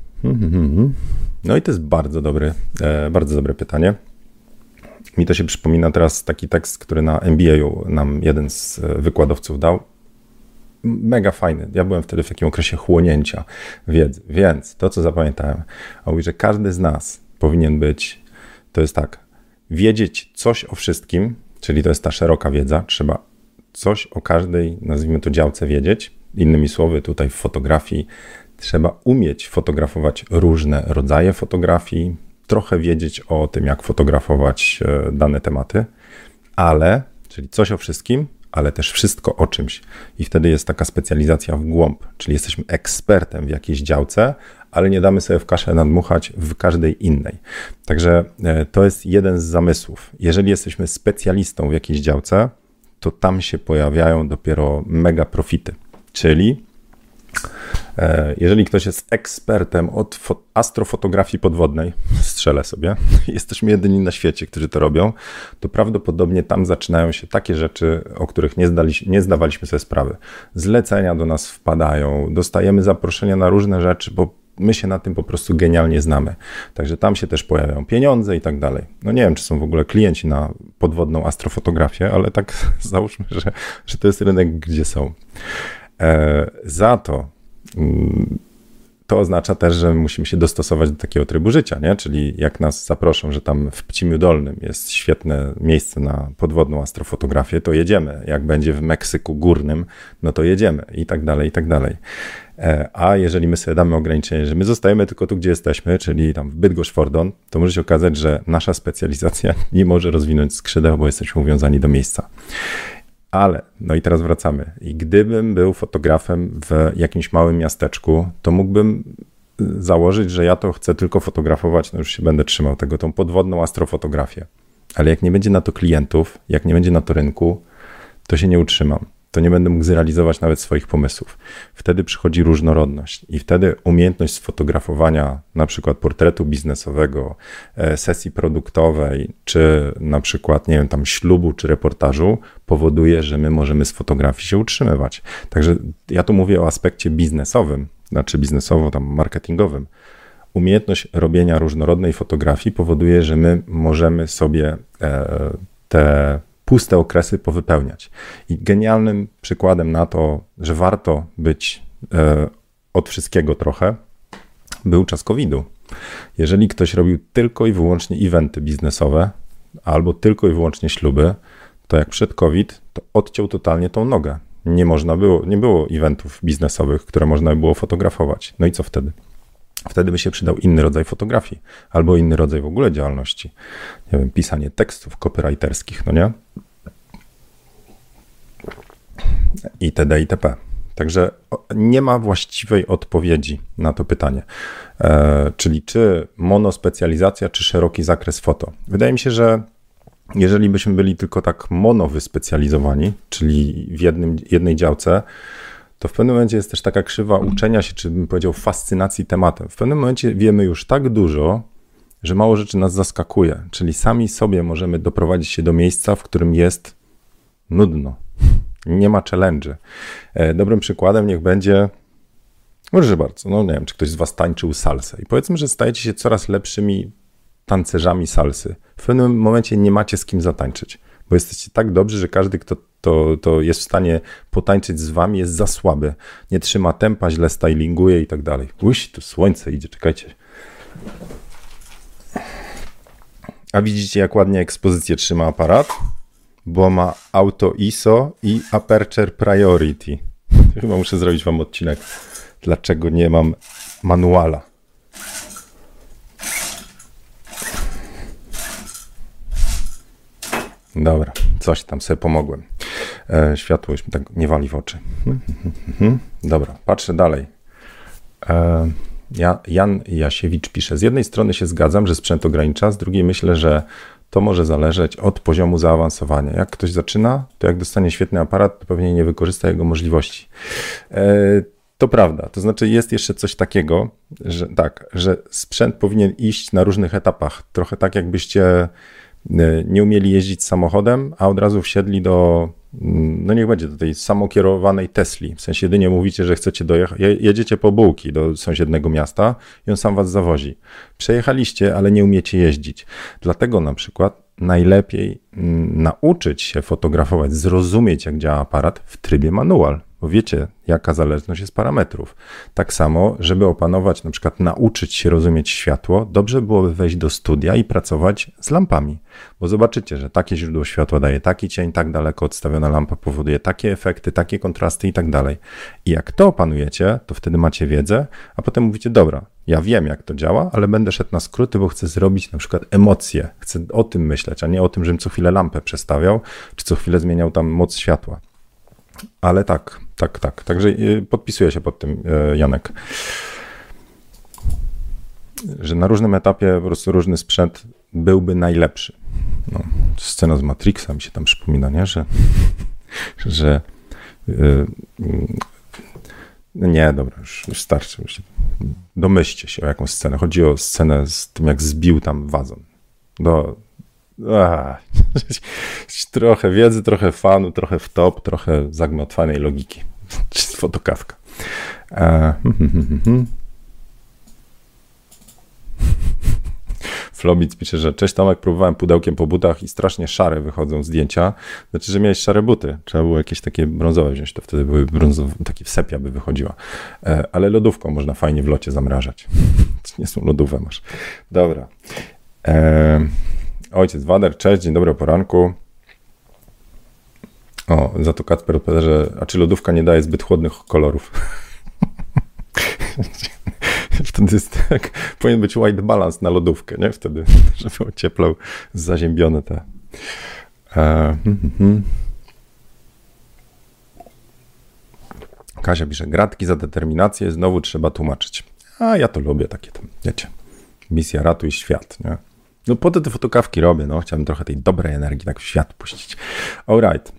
No i to jest bardzo dobry, e, bardzo dobre pytanie. Mi to się przypomina teraz taki tekst, który na MBA nam jeden z wykładowców dał. Mega fajny. Ja byłem wtedy w takim okresie chłonięcia wiedzy, więc to, co zapamiętałem, a mówi, że każdy z nas powinien być, to jest tak, wiedzieć coś o wszystkim, czyli to jest ta szeroka wiedza, trzeba coś o każdej, nazwijmy to działce wiedzieć, Innymi słowy, tutaj w fotografii trzeba umieć fotografować różne rodzaje fotografii, trochę wiedzieć o tym, jak fotografować e, dane tematy, ale, czyli coś o wszystkim, ale też wszystko o czymś. I wtedy jest taka specjalizacja w głąb, czyli jesteśmy ekspertem w jakiejś działce, ale nie damy sobie w kaszę nadmuchać w każdej innej. Także e, to jest jeden z zamysłów. Jeżeli jesteśmy specjalistą w jakiejś działce, to tam się pojawiają dopiero mega profity. Czyli e, jeżeli ktoś jest ekspertem od astrofotografii podwodnej, strzelę sobie, jesteśmy jedyni na świecie, którzy to robią, to prawdopodobnie tam zaczynają się takie rzeczy, o których nie, zdali, nie zdawaliśmy sobie sprawy. Zlecenia do nas wpadają, dostajemy zaproszenia na różne rzeczy, bo my się na tym po prostu genialnie znamy. Także tam się też pojawiają pieniądze i tak dalej. No nie wiem, czy są w ogóle klienci na podwodną astrofotografię, ale tak załóżmy, że, że to jest rynek, gdzie są. E, za to mm, to oznacza też, że musimy się dostosować do takiego trybu życia, nie? Czyli jak nas zaproszą, że tam w Pcimiu Dolnym jest świetne miejsce na podwodną astrofotografię, to jedziemy. Jak będzie w Meksyku Górnym, no to jedziemy i tak dalej, i tak dalej. E, a jeżeli my sobie damy ograniczenie, że my zostajemy tylko tu, gdzie jesteśmy, czyli tam w Bydgoszcz-Fordon, to może się okazać, że nasza specjalizacja nie może rozwinąć skrzydeł, bo jesteśmy uwiązani do miejsca. Ale, no i teraz wracamy. I gdybym był fotografem w jakimś małym miasteczku, to mógłbym założyć, że ja to chcę tylko fotografować, no już się będę trzymał tego, tą podwodną astrofotografię. Ale jak nie będzie na to klientów, jak nie będzie na to rynku, to się nie utrzymam to nie będę mógł zrealizować nawet swoich pomysłów. Wtedy przychodzi różnorodność i wtedy umiejętność sfotografowania na przykład portretu biznesowego, e, sesji produktowej, czy na przykład, nie wiem, tam ślubu czy reportażu powoduje, że my możemy z fotografii się utrzymywać. Także ja tu mówię o aspekcie biznesowym, znaczy biznesowo tam marketingowym. umiejętność robienia różnorodnej fotografii powoduje, że my możemy sobie e, te puste okresy powypełniać. I genialnym przykładem na to, że warto być e, od wszystkiego trochę, był czas COVID-u. Jeżeli ktoś robił tylko i wyłącznie eventy biznesowe albo tylko i wyłącznie śluby, to jak przed COVID, to odciął totalnie tą nogę. Nie można było, nie było eventów biznesowych, które można było fotografować. No i co wtedy? Wtedy by się przydał inny rodzaj fotografii albo inny rodzaj w ogóle działalności. Nie wiem, pisanie tekstów copywriterskich, no nie? Itd. itp. Także nie ma właściwej odpowiedzi na to pytanie. E, czyli czy monospecjalizacja, czy szeroki zakres foto. Wydaje mi się, że jeżeli byśmy byli tylko tak monowyspecjalizowani, czyli w jednym, jednej działce, to w pewnym momencie jest też taka krzywa uczenia się, czy bym powiedział fascynacji tematem. W pewnym momencie wiemy już tak dużo, że mało rzeczy nas zaskakuje, czyli sami sobie możemy doprowadzić się do miejsca, w którym jest nudno. Nie ma challenge. E, dobrym przykładem niech będzie, proszę bardzo, no nie wiem, czy ktoś z was tańczył salsę i powiedzmy, że stajecie się coraz lepszymi tancerzami salsy. W pewnym momencie nie macie z kim zatańczyć, bo jesteście tak dobrzy, że każdy, kto to, to jest w stanie potańczyć z wami, jest za słaby. Nie trzyma tempa, źle stylinguje i tak dalej. Uś, tu słońce idzie, czekajcie. A widzicie, jak ładnie ekspozycję trzyma aparat? Bo ma auto ISO i aperture priority. Chyba muszę zrobić wam odcinek, dlaczego nie mam manuala. Dobra, coś tam sobie pomogłem. E, światło już mi tak nie wali w oczy. Dobra, patrzę dalej. E, ja, Jan Jasiewicz pisze: Z jednej strony się zgadzam, że sprzęt ogranicza, z drugiej myślę, że to może zależeć od poziomu zaawansowania. Jak ktoś zaczyna, to jak dostanie świetny aparat, to pewnie nie wykorzysta jego możliwości. E, to prawda. To znaczy, jest jeszcze coś takiego, że tak, że sprzęt powinien iść na różnych etapach. Trochę tak, jakbyście nie umieli jeździć samochodem, a od razu wsiedli do, mm, no niech będzie, do tej samokierowanej Tesli. W sensie jedynie mówicie, że chcecie dojechać, jedziecie po bułki do sąsiedniego miasta i on sam was zawozi. Przejechaliście, ale nie umiecie jeździć. Dlatego na przykład najlepiej mm, nauczyć się fotografować, zrozumieć jak działa aparat w trybie manual bo wiecie, jaka zależność jest parametrów. Tak samo, żeby opanować, na przykład nauczyć się rozumieć światło, dobrze byłoby wejść do studia i pracować z lampami, bo zobaczycie, że takie źródło światła daje taki cień, tak daleko odstawiona lampa powoduje takie efekty, takie kontrasty i tak dalej. I jak to opanujecie, to wtedy macie wiedzę, a potem mówicie, dobra, ja wiem, jak to działa, ale będę szedł na skróty, bo chcę zrobić na przykład emocje. Chcę o tym myśleć, a nie o tym, żebym co chwilę lampę przestawiał, czy co chwilę zmieniał tam moc światła. Ale tak, tak, tak. Także y, podpisuję się pod tym, y, Janek. Że na różnym etapie po prostu różny sprzęt byłby najlepszy. No, scena z Matrixa mi się tam przypomina, nie? Że, że yy, nie, dobra, już, już starczy. Już domyślcie się o jakąś scenę. Chodzi o scenę z tym, jak zbił tam wazon. Do, Trochę wiedzy, trochę fanu, trochę w top, trochę zagmatwanej logiki. Fotokawka. E, Flobic pisze, że cześć Tomek, próbowałem pudełkiem po butach i strasznie szare wychodzą zdjęcia. Znaczy, że miałeś szare buty. Trzeba było jakieś takie brązowe wziąć, to wtedy były brązowe, takie sepia by wychodziła. E, ale lodówką można fajnie w locie zamrażać. Nie są lodówki masz. Dobra. E, Ojciec Wader, cześć, dzień dobry poranku. O, za to Kacper odpowiada, że a czy lodówka nie daje zbyt chłodnych kolorów? Wtedy jest tak, powinien być white balance na lodówkę, nie? Wtedy, żeby ocieplał zaziębione te. E, hmm. Kasia pisze, gratki za determinację, znowu trzeba tłumaczyć. A ja to lubię takie tam, wiecie, misja ratuj świat, nie? No po to te fotokawki robię, no. Chciałbym trochę tej dobrej energii tak w świat puścić. Alright.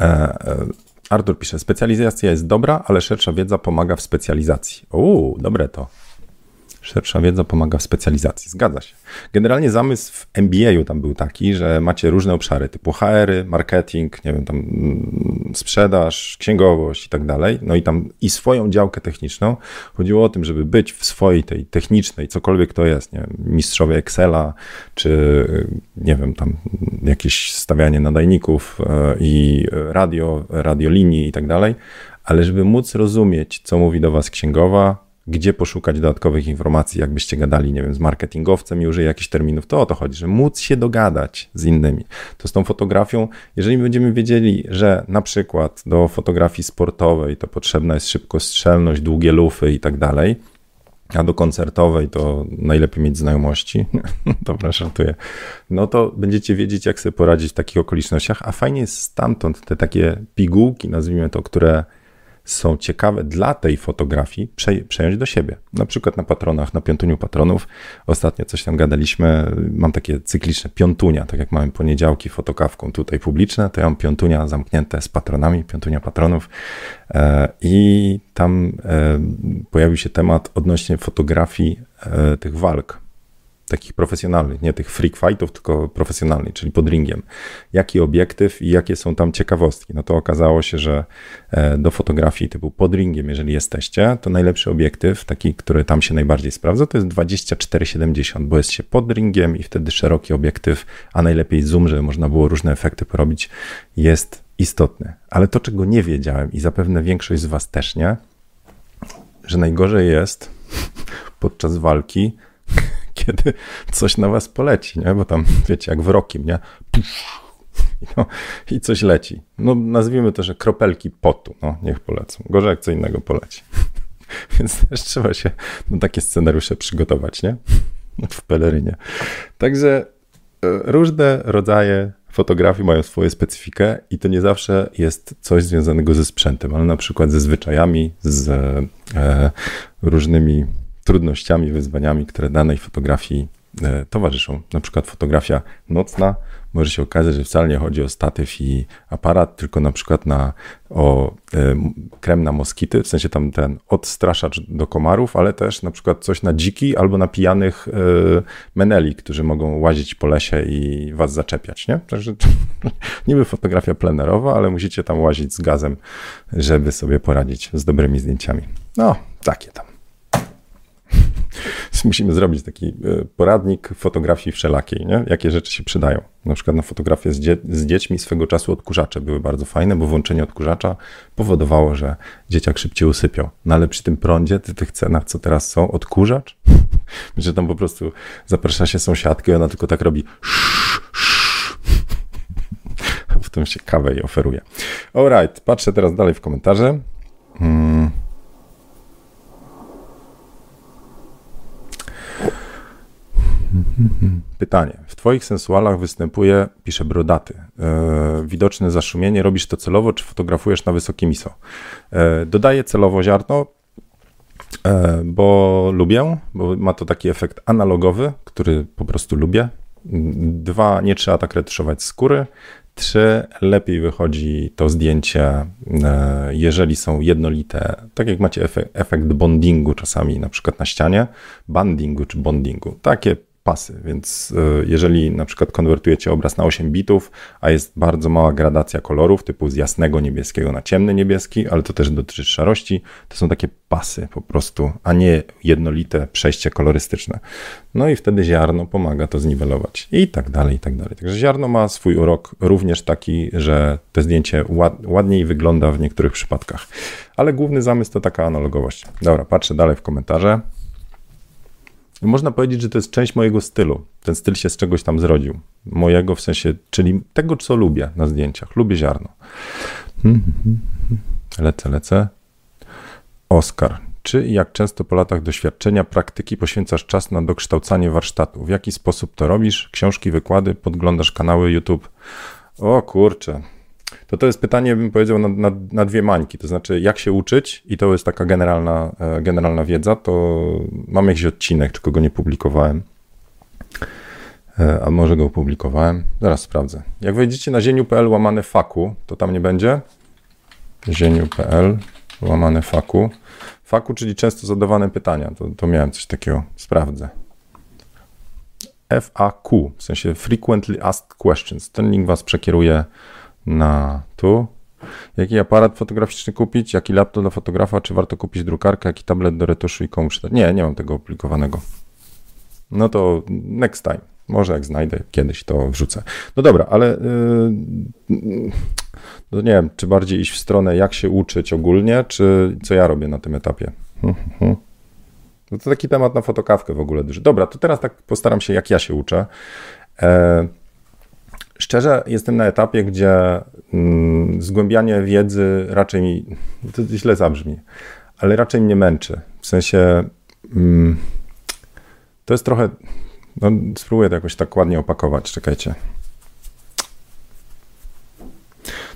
E, e, Artur pisze, specjalizacja jest dobra, ale szersza wiedza pomaga w specjalizacji. Uuu, dobre to. Szersza wiedza pomaga w specjalizacji. Zgadza się. Generalnie zamysł w MBA-u tam był taki, że macie różne obszary typu HR, marketing, nie wiem, tam mm, sprzedaż, księgowość i tak dalej. No i tam i swoją działkę techniczną. Chodziło o tym, żeby być w swojej tej technicznej, cokolwiek to jest, nie wiem, mistrzowie Excela, czy nie wiem, tam jakieś stawianie nadajników e, i radio, radiolinii i tak dalej, ale żeby móc rozumieć, co mówi do was księgowa, gdzie poszukać dodatkowych informacji, jakbyście gadali, nie wiem, z marketingowcem i użyję jakichś terminów, to o to chodzi, że móc się dogadać z innymi. To z tą fotografią, jeżeli będziemy wiedzieli, że na przykład do fotografii sportowej to potrzebna jest szybkostrzelność, długie lufy i tak dalej, a do koncertowej to najlepiej mieć znajomości, dobra, żartuję, no to będziecie wiedzieć, jak sobie poradzić w takich okolicznościach, a fajnie jest stamtąd te takie pigułki, nazwijmy to, które są ciekawe dla tej fotografii, przejąć do siebie. Na przykład na patronach, na piątuniu patronów. Ostatnio coś tam gadaliśmy. Mam takie cykliczne piątunia, tak jak mamy poniedziałki fotokawką tutaj publiczne, to ja mam piątunia zamknięte z patronami, piątunia patronów. E, I tam e, pojawił się temat odnośnie fotografii e, tych walk takich profesjonalnych, nie tych freak fightów, tylko profesjonalnych, czyli pod ringiem. Jaki obiektyw i jakie są tam ciekawostki? No to okazało się, że e, do fotografii typu pod ringiem, jeżeli jesteście, to najlepszy obiektyw, taki, który tam się najbardziej sprawdza, to jest 24-70, bo jest się pod ringiem i wtedy szeroki obiektyw, a najlepiej zoom, żeby można było różne efekty porobić, jest istotny. Ale to, czego nie wiedziałem i zapewne większość z Was też nie, że najgorzej jest podczas walki kiedy coś na was poleci, nie? Bo tam, wiecie, jak w rokim, nie? No, I coś leci. No, nazwijmy to, że kropelki potu, no, niech polecą. Gorzej jak co innego poleci. Więc też trzeba się na takie scenariusze przygotować, nie? W pelerynie. Także e, różne rodzaje fotografii mają swoją specyfikę i to nie zawsze jest coś związanego ze sprzętem, ale na przykład ze zwyczajami, z e, różnymi trudnościami, wyzwaniami, które danej fotografii e, towarzyszą. Na przykład fotografia nocna może się okazać, że wcale nie chodzi o statyw i aparat, tylko na przykład na, o e, krem na moskity, w sensie tam ten odstraszacz do komarów, ale też na przykład coś na dziki albo na pijanych e, meneli, którzy mogą łazić po lesie i was zaczepiać, nie? Także niby fotografia plenerowa, ale musicie tam łazić z gazem, żeby sobie poradzić z dobrymi zdjęciami. No, takie tam. Musimy zrobić taki e, poradnik fotografii wszelakiej, nie? jakie rzeczy się przydają. Na przykład na fotografię z, dzie z dziećmi swego czasu odkurzacze były bardzo fajne, bo włączenie odkurzacza powodowało, że dzieciak szybciej usypiał. No ale przy tym prądzie, ty, tych cenach, co teraz są, odkurzacz, że tam po prostu zaprasza się sąsiadkę i ona tylko tak robi w tym się kawę jej oferuje. Alright, patrzę teraz dalej w komentarze. Hmm. Pytanie. W Twoich sensualach występuje, pisze brodaty, e, widoczne zaszumienie. Robisz to celowo, czy fotografujesz na wysokim ISO? E, dodaję celowo ziarno, e, bo lubię, bo ma to taki efekt analogowy, który po prostu lubię. Dwa, nie trzeba tak retuszować skóry. Trzy, lepiej wychodzi to zdjęcie, e, jeżeli są jednolite, tak jak macie efekt, efekt bondingu czasami, na przykład na ścianie, bandingu czy bondingu. Takie pasy, więc e, jeżeli na przykład konwertujecie obraz na 8 bitów, a jest bardzo mała gradacja kolorów, typu z jasnego niebieskiego na ciemny niebieski, ale to też dotyczy szarości, to są takie pasy po prostu, a nie jednolite przejście kolorystyczne. No i wtedy ziarno pomaga to zniwelować i tak dalej, i tak dalej. Także ziarno ma swój urok również taki, że to zdjęcie ład, ładniej wygląda w niektórych przypadkach. Ale główny zamysł to taka analogowość. Dobra, patrzę dalej w komentarze. Można powiedzieć, że to jest część mojego stylu. Ten styl się z czegoś tam zrodził. Mojego w sensie, czyli tego, co lubię na zdjęciach. Lubię ziarno. Lecę, lecę. Oskar. Czy i jak często po latach doświadczenia, praktyki poświęcasz czas na dokształcanie warsztatu? W jaki sposób to robisz? Książki, wykłady, podglądasz kanały YouTube? O kurczę, to to jest pytanie, bym powiedział, na, na, na, dwie mańki. To znaczy, jak się uczyć, i to jest taka generalna, e, generalna wiedza, to mam jakiś odcinek, czy go nie publikowałem. E, a może go opublikowałem? Zaraz sprawdzę. Jak wejdziecie na zieniu.pl łamane faku, to tam nie będzie. zieniu.pl łamane faku. Faku, czyli często zadawane pytania. To, to miałem coś takiego. Sprawdzę. FAQ, w sensie Frequently Asked Questions. Ten link was przekieruje na tu. Jaki aparat fotograficzny kupić? Jaki laptop dla fotografa? Czy warto kupić drukarkę? Jaki tablet do retuszu i komu? Nie, nie mam tego opublikowanego. No to next time. Może jak znajdę kiedyś, to wrzucę. No dobra, ale yy, no nie wiem, czy bardziej iść w stronę, jak się uczyć ogólnie, czy co ja robię na tym etapie. No to taki temat na fotokawkę w ogóle duży. Dobra, to teraz tak postaram się, jak ja się uczę. E, szczerze, jestem na etapie, gdzie mm, zgłębianie wiedzy raczej mi, to źle zabrzmi, ale raczej mnie męczy. W sensie mm, to jest trochę, no, spróbuję to jakoś tak ładnie opakować, czekajcie.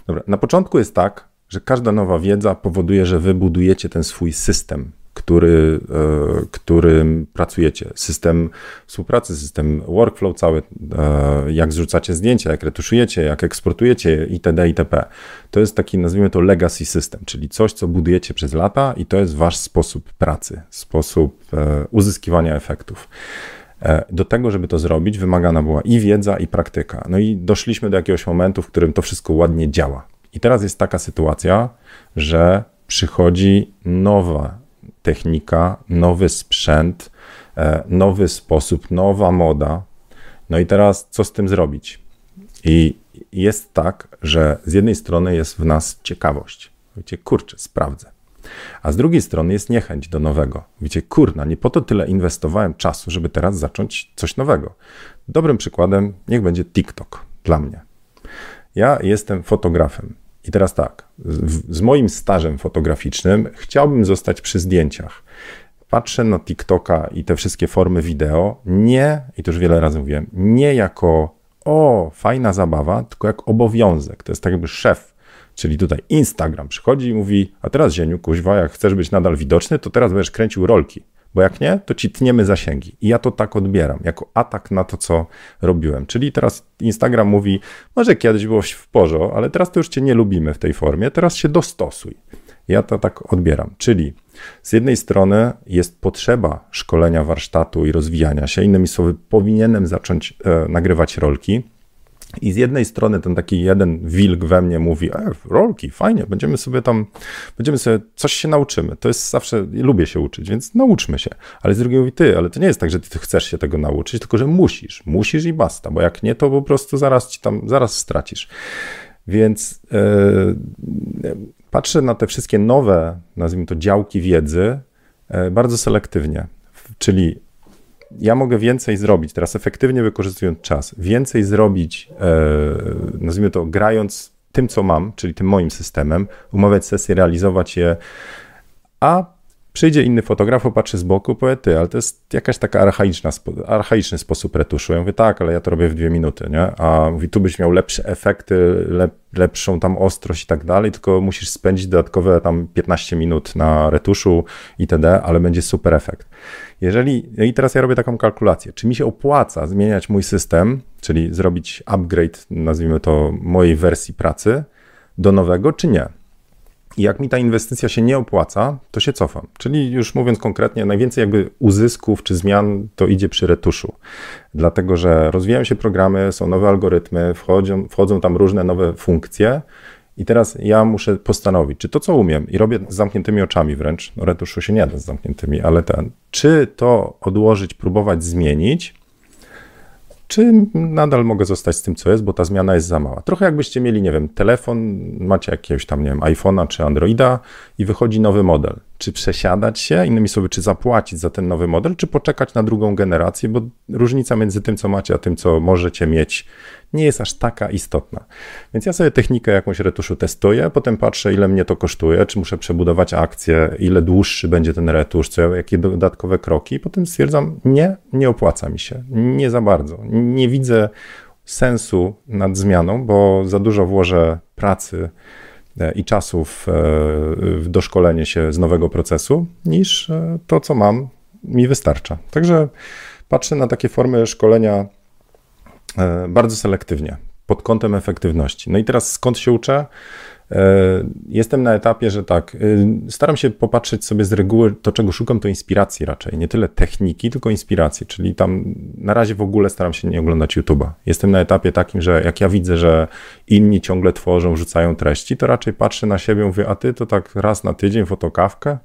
Dobra, na początku jest tak, że każda nowa wiedza powoduje, że wy budujecie ten swój system, który, e, którym pracujecie. System współpracy, system workflow cały, e, jak zrzucacie zdjęcia, jak retuszujecie, jak eksportujecie itd. itp. To jest taki, nazwijmy to legacy system, czyli coś, co budujecie przez lata i to jest wasz sposób pracy, sposób e, uzyskiwania efektów. Do tego, żeby to zrobić, wymagana była i wiedza, i praktyka. No i doszliśmy do jakiegoś momentu, w którym to wszystko ładnie działa. I teraz jest taka sytuacja, że przychodzi nowa technika, nowy sprzęt, e, nowy sposób, nowa moda. No i teraz co z tym zrobić? I jest tak, że z jednej strony jest w nas ciekawość. Wiecie, kurczę, sprawdzę. A z drugiej strony jest niechęć do nowego. Wiecie, kurna, nie po to tyle inwestowałem czasu, żeby teraz zacząć coś nowego. Dobrym przykładem niech będzie TikTok dla mnie. Ja jestem fotografem. I teraz tak, z, z moim stażem fotograficznym chciałbym zostać przy zdjęciach. Patrzę na TikToka i te wszystkie formy wideo nie, i to już wiele razy mówiłem, nie jako o, fajna zabawa, tylko jak obowiązek. To jest tak jakby szef, czyli tutaj Instagram przychodzi i mówi, a teraz Zieniu, kuźwa, jak chcesz być nadal widoczny, to teraz będziesz kręcił rolki bo jak nie, to ci tniemy zasięgi. I ja to tak odbieram, jako atak na to, co robiłem. Czyli teraz Instagram mówi, może kiedyś było w porządku, ale teraz to już cię nie lubimy w tej formie, teraz się dostosuj. Ja to tak odbieram. Czyli z jednej strony jest potrzeba szkolenia warsztatu i rozwijania się, innymi słowy, powinienem zacząć e, nagrywać rolki, i z jednej strony ten taki jeden wilk we mnie mówi, e, rolki, fajnie, będziemy sobie tam, będziemy sobie, coś się nauczymy. To jest zawsze, lubię się uczyć, więc nauczmy się. Ale z drugiej mówi, ty, ale to nie jest tak, że ty chcesz się tego nauczyć, tylko że musisz, musisz i basta, bo jak nie, to po prostu zaraz ci tam, zaraz stracisz. Więc yy, patrzę na te wszystkie nowe, nazwijmy to działki wiedzy, yy, bardzo selektywnie. Czyli ja mogę więcej zrobić, teraz efektywnie wykorzystując czas, więcej zrobić, e, nazwijmy to, grając tym, co mam, czyli tym moim systemem, umawiać sesje, realizować je, a przyjdzie inny fotograf, popatrzy z boku, powie, ty, ale to jest jakaś taka archaiczna, archaiczny sposób retuszu. Ja mówię, tak, ale ja to robię w dwie minuty, nie? A mówi, tu byś miał lepsze efekty, lep, lepszą tam ostrość i tak dalej, tylko musisz spędzić dodatkowe tam 15 minut na retuszu itd., ale będzie super efekt. Jeżeli, i teraz ja robię taką kalkulację, czy mi się opłaca zmieniać mój system, czyli zrobić upgrade, nazwijmy to, mojej wersji pracy do nowego, czy nie? I jak mi ta inwestycja się nie opłaca, to się cofam. Czyli już mówiąc konkretnie, najwięcej jakby uzysków czy zmian to idzie przy retuszu. Dlatego, że rozwijają się programy, są nowe algorytmy, wchodzą, wchodzą tam różne nowe funkcje. I teraz ja muszę postanowić, czy to, co umiem i robię z zamkniętymi oczami wręcz, no retuszu się nie da z zamkniętymi, ale ten, czy to odłożyć, próbować zmienić, czy nadal mogę zostać z tym, co jest, bo ta zmiana jest za mała. Trochę jakbyście mieli, nie wiem, telefon, macie jakiegoś tam, nie wiem, iPhone'a czy Androida i wychodzi nowy model. Czy przesiadać się, innymi słowy, czy zapłacić za ten nowy model, czy poczekać na drugą generację, bo różnica między tym, co macie, a tym, co możecie mieć, nie jest aż taka istotna. Więc ja sobie technikę jakąś retuszu testuję, potem patrzę, ile mnie to kosztuje, czy muszę przebudować akcję, ile dłuższy będzie ten retusz, co, jakie dodatkowe kroki, potem stwierdzam, nie, nie opłaca mi się, nie za bardzo. Nie widzę sensu nad zmianą, bo za dużo włożę pracy i czasów e, w doszkolenie się z nowego procesu, niż e, to, co mam, mi wystarcza. Także patrzę na takie formy szkolenia bardzo selektywnie pod kątem efektywności. No i teraz skąd się uczę? Jestem na etapie, że tak, staram się popatrzeć sobie z reguły, to czego szukam, to inspiracji raczej. Nie tyle techniki, tylko inspiracji, czyli tam na razie w ogóle staram się nie oglądać YouTube'a. Jestem na etapie takim, że jak ja widzę, że inni ciągle tworzą, rzucają treści, to raczej patrzę na siebie mówię, a ty to tak raz na tydzień fotokawkę?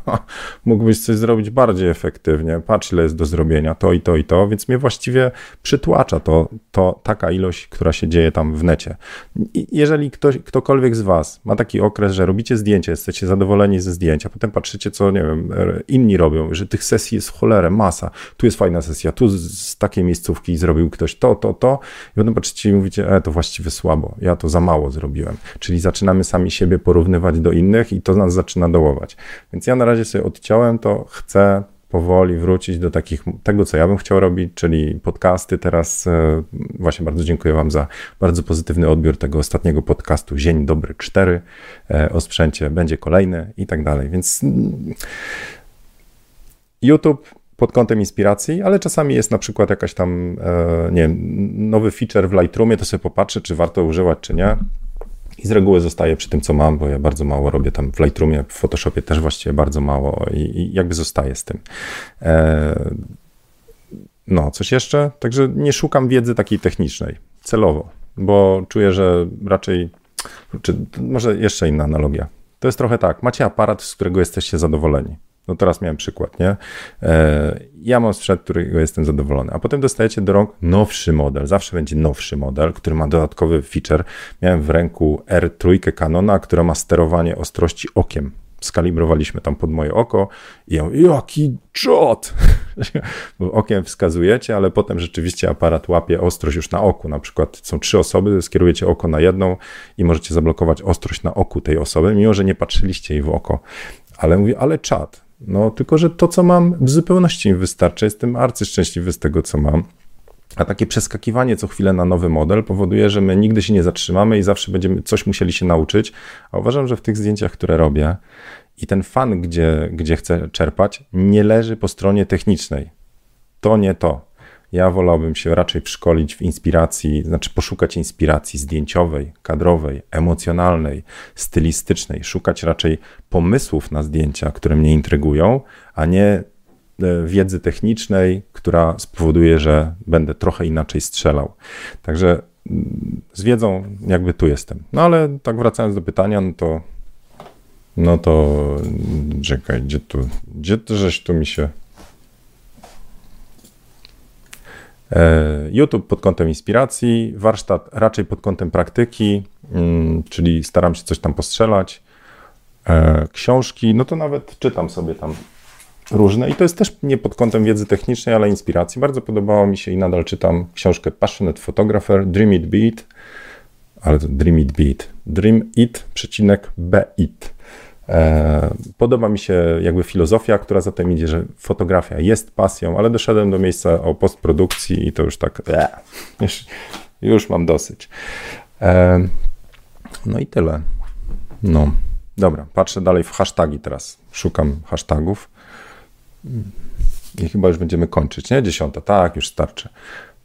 Mógłbyś coś zrobić bardziej efektywnie. Patrz, ile jest do zrobienia, to i to i to, więc mnie właściwie przytłacza to, to taka ilość, która się dzieje tam w necie. I jeżeli ktoś, ktokolwiek z was ma taki okres, że robicie zdjęcie, jesteście zadowoleni ze zdjęcia, potem patrzycie, co, nie wiem, inni robią, że tych sesji jest cholerę, masa, tu jest fajna sesja, tu z takiej miejscówki zrobił ktoś to, to, to i potem patrzycie i mówicie, e, to właściwie słabo, ja to za mało zrobiłem. Czyli zaczynamy sami siebie porównywać do innych i to nas zaczyna dołować. Więc ja na razie sobie odciąłem to, chcę powoli wrócić do takich, tego, co ja bym chciał robić, czyli podcasty. Teraz e, właśnie bardzo dziękuję Wam za bardzo pozytywny odbiór tego ostatniego podcastu Dzień Dobry 4 e, o sprzęcie. Będzie kolejny i tak dalej. Więc mm, YouTube pod kątem inspiracji, ale czasami jest na przykład jakaś tam, e, nie wiem, nowy feature w Lightroomie, to sobie popatrzę, czy warto używać, czy nie. I z reguły zostaję przy tym, co mam, bo ja bardzo mało robię tam w Lightroomie, w Photoshopie też właściwie bardzo mało i, i jakby zostaję z tym. E, no, coś jeszcze? Także nie szukam wiedzy takiej technicznej, celowo, bo czuję, że raczej, czy może jeszcze inna analogia. To jest trochę tak, macie aparat, z którego jesteście zadowoleni. No teraz miałem przykład, nie? E, ja mam sprzęt, którego jestem zadowolony, a potem dostajecie do rąk nowszy model. Zawsze będzie nowszy model, który ma dodatkowy feature. Miałem w ręku R3 Canona, która ma sterowanie ostrości okiem. Skalibrowaliśmy tam pod moje oko i ja mówię, jaki czot! Bo okiem wskazujecie, ale potem rzeczywiście aparat łapie ostrość już na oku. Na przykład są trzy osoby, skierujecie oko na jedną i możecie zablokować ostrość na oku tej osoby, mimo że nie patrzyliście jej w oko. Ale mówię, ale czat, no, tylko że to, co mam, w zupełności mi wystarcza. Jestem arcyszczęśliwy z tego, co mam. A takie przeskakiwanie co chwilę na nowy model powoduje, że my nigdy się nie zatrzymamy i zawsze będziemy coś musieli się nauczyć. A uważam, że w tych zdjęciach, które robię, i ten fan, gdzie, gdzie chcę czerpać, nie leży po stronie technicznej. To nie to. Ja wolałbym się raczej wszkolić w inspiracji, znaczy poszukać inspiracji zdjęciowej, kadrowej, emocjonalnej, stylistycznej, szukać raczej pomysłów na zdjęcia, które mnie intrygują, a nie e, wiedzy technicznej, która spowoduje, że będę trochę inaczej strzelał. Także mm, z wiedzą jakby tu jestem. No ale tak wracając do pytania, no to no to czekaj, gdzie tu, gdzie to żeś tu mi się E, YouTube pod kątem inspiracji, warsztat raczej pod kątem praktyki, mm, czyli staram się coś tam postrzelać. E, książki, no to nawet czytam sobie tam różne i to jest też nie pod kątem wiedzy technicznej, ale inspiracji. Bardzo podobało mi się i nadal czytam książkę Passionate Photographer, Dream It Beat, ale to Dream It Beat, Dream It, przecinek B It. E, podoba mi się jakby filozofia, która za tym idzie, że fotografia jest pasją, ale doszedłem do miejsca o postprodukcji i to już tak, ee, już, już mam dosyć. E, no i tyle. No, dobra, patrzę dalej w hashtagi teraz. Szukam hashtagów. I chyba już będziemy kończyć, nie? Dziesiąta, tak, już starczy.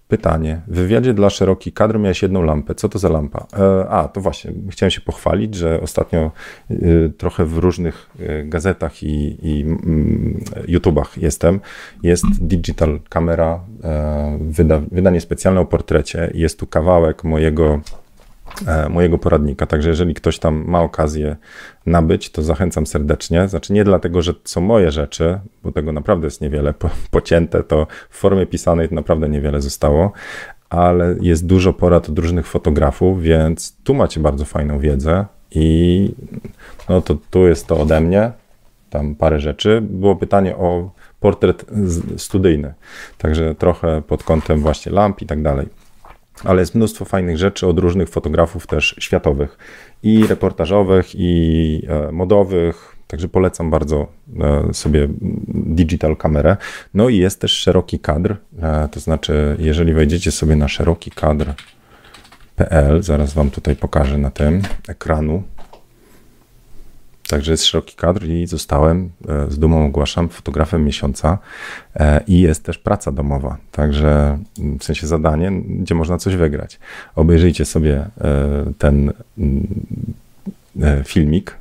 Pytanie. W wywiadzie dla szeroki kadr miałeś jedną lampę. Co to za lampa? E, a, to właśnie. Chciałem się pochwalić, że ostatnio y, trochę w różnych y, gazetach i, i mm, YouTubach jestem. Jest digital kamera, e, wyda, wydanie specjalne o portrecie. Jest tu kawałek mojego E, mojego poradnika. Także jeżeli ktoś tam ma okazję nabyć, to zachęcam serdecznie. Znaczy nie dlatego, że są moje rzeczy, bo tego naprawdę jest niewiele po, pocięte, to w formie pisanej naprawdę niewiele zostało, ale jest dużo porad od różnych fotografów, więc tu macie bardzo fajną wiedzę i no to tu jest to ode mnie, tam parę rzeczy. Było pytanie o portret studyjny, także trochę pod kątem właśnie lamp i tak dalej ale jest mnóstwo fajnych rzeczy od różnych fotografów też światowych i reportażowych, i e, modowych. Także polecam bardzo e, sobie digital kamerę. No i jest też szeroki kadr, e, to znaczy, jeżeli wejdziecie sobie na szeroki kadr.pl, zaraz Wam tutaj pokażę na tym ekranu, Także jest szeroki kadr i zostałem, e, z dumą ogłaszam, fotografem miesiąca e, i jest też praca domowa, także mm, w sensie zadanie, gdzie można coś wygrać. Obejrzyjcie sobie e, ten, mm, filmik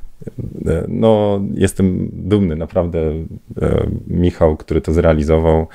no, jestem dumny, naprawdę. E, Michał, który to zrealizował,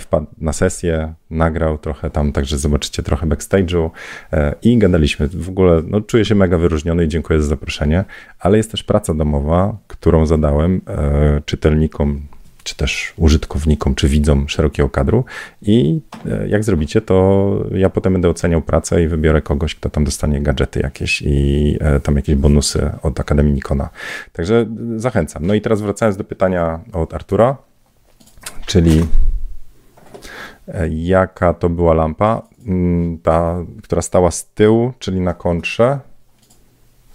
wpadł na sesję, nagrał trochę tam, także zobaczycie trochę backstage'u e, i gadaliśmy. W ogóle no, czuję się mega wyróżniony i dziękuję za zaproszenie, ale jest też praca domowa, którą zadałem e, czytelnikom czy też użytkownikom, czy widzom szerokiego kadru. I e, jak zrobicie, to ja potem będę oceniał pracę i wybiorę kogoś, kto tam dostanie gadżety jakieś i e, tam jakieś bonusy od Akademii Nikona. Także zachęcam. No i teraz wracając do pytania od Artura, czyli e, jaka to była lampa? Mm, ta, która stała z tyłu, czyli na kontrze.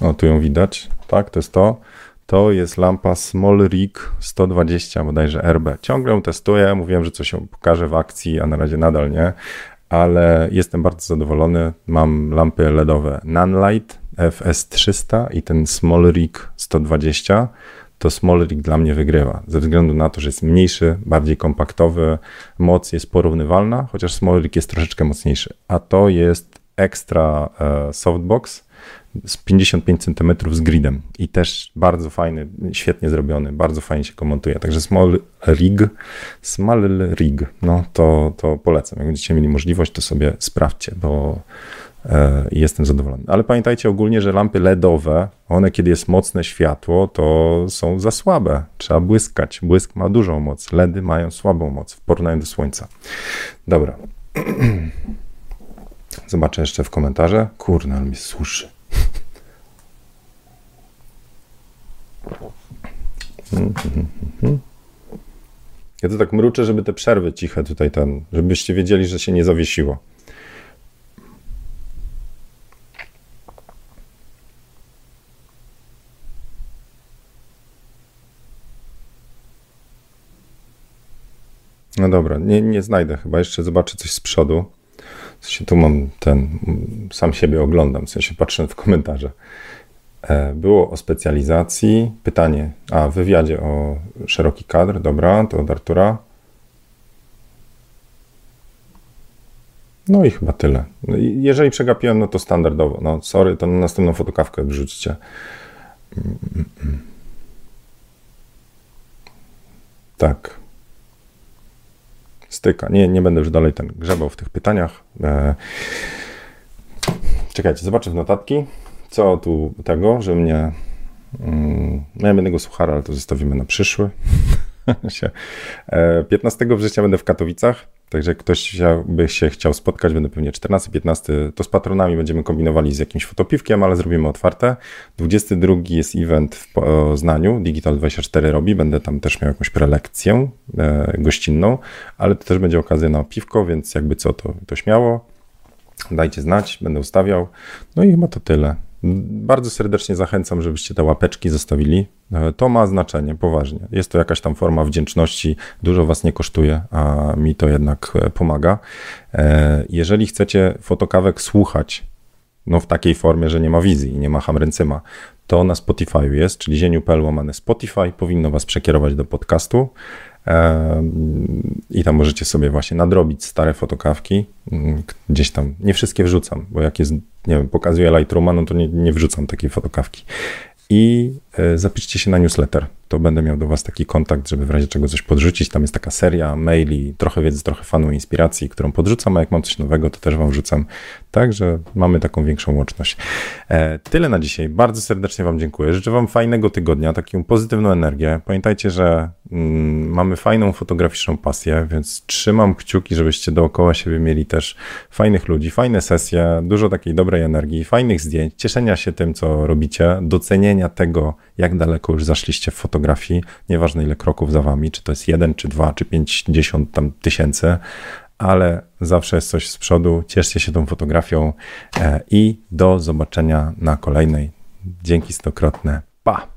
O, tu ją widać, tak, to jest to. To jest lampa Small Rig 120 bodajże RB. Ciągle ją testuję, mówiłem, że coś się pokaże w akcji, a na razie nadal nie, ale jestem bardzo zadowolony. Mam lampy LEDowe Nanlite FS300 i ten Small Rig 120 to Small Rig dla mnie wygrywa, ze względu na to, że jest mniejszy, bardziej kompaktowy, moc jest porównywalna, chociaż Small Rig jest troszeczkę mocniejszy, a to jest ekstra e, softbox, z 55 cm z gridem i też bardzo fajny, świetnie zrobiony, bardzo fajnie się komentuje. Także Small Rig, Small Rig, no to, to polecam. Jak będziecie mieli możliwość, to sobie sprawdźcie, bo e, jestem zadowolony. Ale pamiętajcie ogólnie, że lampy LEDowe, one kiedy jest mocne światło, to są za słabe. Trzeba błyskać. Błysk ma dużą moc. LEDy mają słabą moc w porównaniu do słońca. Dobra. Zobaczę jeszcze w komentarze. Kurna, ale mi suszy. Ja to tak mruczę, żeby te przerwy ciche tutaj ten, żebyście wiedzieli, że się nie zawiesiło. No dobra, nie, nie znajdę chyba. Jeszcze zobaczę coś z przodu. W sensie tu mam ten, sam siebie oglądam, w sensie patrzę w komentarze. E, było o specjalizacji. Pytanie, a wywiadzie o szeroki kadr, dobra, to od Artura. No i chyba tyle. No jeżeli przegapiłem, no to standardowo. No sorry, to na następną fotokawkę wrzućcie. Tak. Styka. Nie, nie będę już dalej ten grzebał w tych pytaniach. E, czekajcie, zobaczę w notatki co tu tego, że mnie. Mm, no ja będę go ale to zostawimy na przyszły. 15 e, września będę w Katowicach, także ktoś by się chciał spotkać, będę pewnie 14-15, to z patronami będziemy kombinowali z jakimś fotopiwkiem, ale zrobimy otwarte. 22 jest event w Poznaniu, Digital24 robi, będę tam też miał jakąś prelekcję e, gościnną, ale to też będzie okazja na piwko, więc jakby co, to, to śmiało. Dajcie znać, będę ustawiał. No i chyba to tyle. Bardzo serdecznie zachęcam, żebyście te łapeczki zostawili. E, to ma znaczenie, poważnie. Jest to jakaś tam forma wdzięczności, dużo was nie kosztuje, a mi to jednak e, pomaga. E, jeżeli chcecie fotokawek słuchać, no w takiej formie, że nie ma wizji nie ma hamręcyma, to na Spotify jest, czyli zieniu.pl łamane Spotify, powinno was przekierować do podcastu i tam możecie sobie właśnie nadrobić stare fotokawki, mm, gdzieś tam, nie wszystkie wrzucam, bo jak jest, nie wiem, pokazuję Lightrooma, no to nie, nie wrzucam takiej fotokawki. I zapiszcie się na newsletter to będę miał do Was taki kontakt, żeby w razie czego coś podrzucić. Tam jest taka seria maili, trochę wiedzy, trochę fanu, inspiracji, którą podrzucam, a jak mam coś nowego, to też Wam wrzucam. Także mamy taką większą łączność. E, tyle na dzisiaj. Bardzo serdecznie Wam dziękuję. Życzę Wam fajnego tygodnia, taką pozytywną energię. Pamiętajcie, że mm, mamy fajną fotograficzną pasję, więc trzymam kciuki, żebyście dookoła siebie mieli też fajnych ludzi, fajne sesje, dużo takiej dobrej energii, fajnych zdjęć, cieszenia się tym, co robicie, docenienia tego, jak daleko już zaszliście w fotografii nieważne ile kroków za wami, czy to jest jeden, czy dwa, czy pięćdziesiąt tam tysięcy, ale zawsze jest coś z przodu. Cieszcie się tą fotografią e, i do zobaczenia na kolejnej. Dzięki stokrotne. Pa!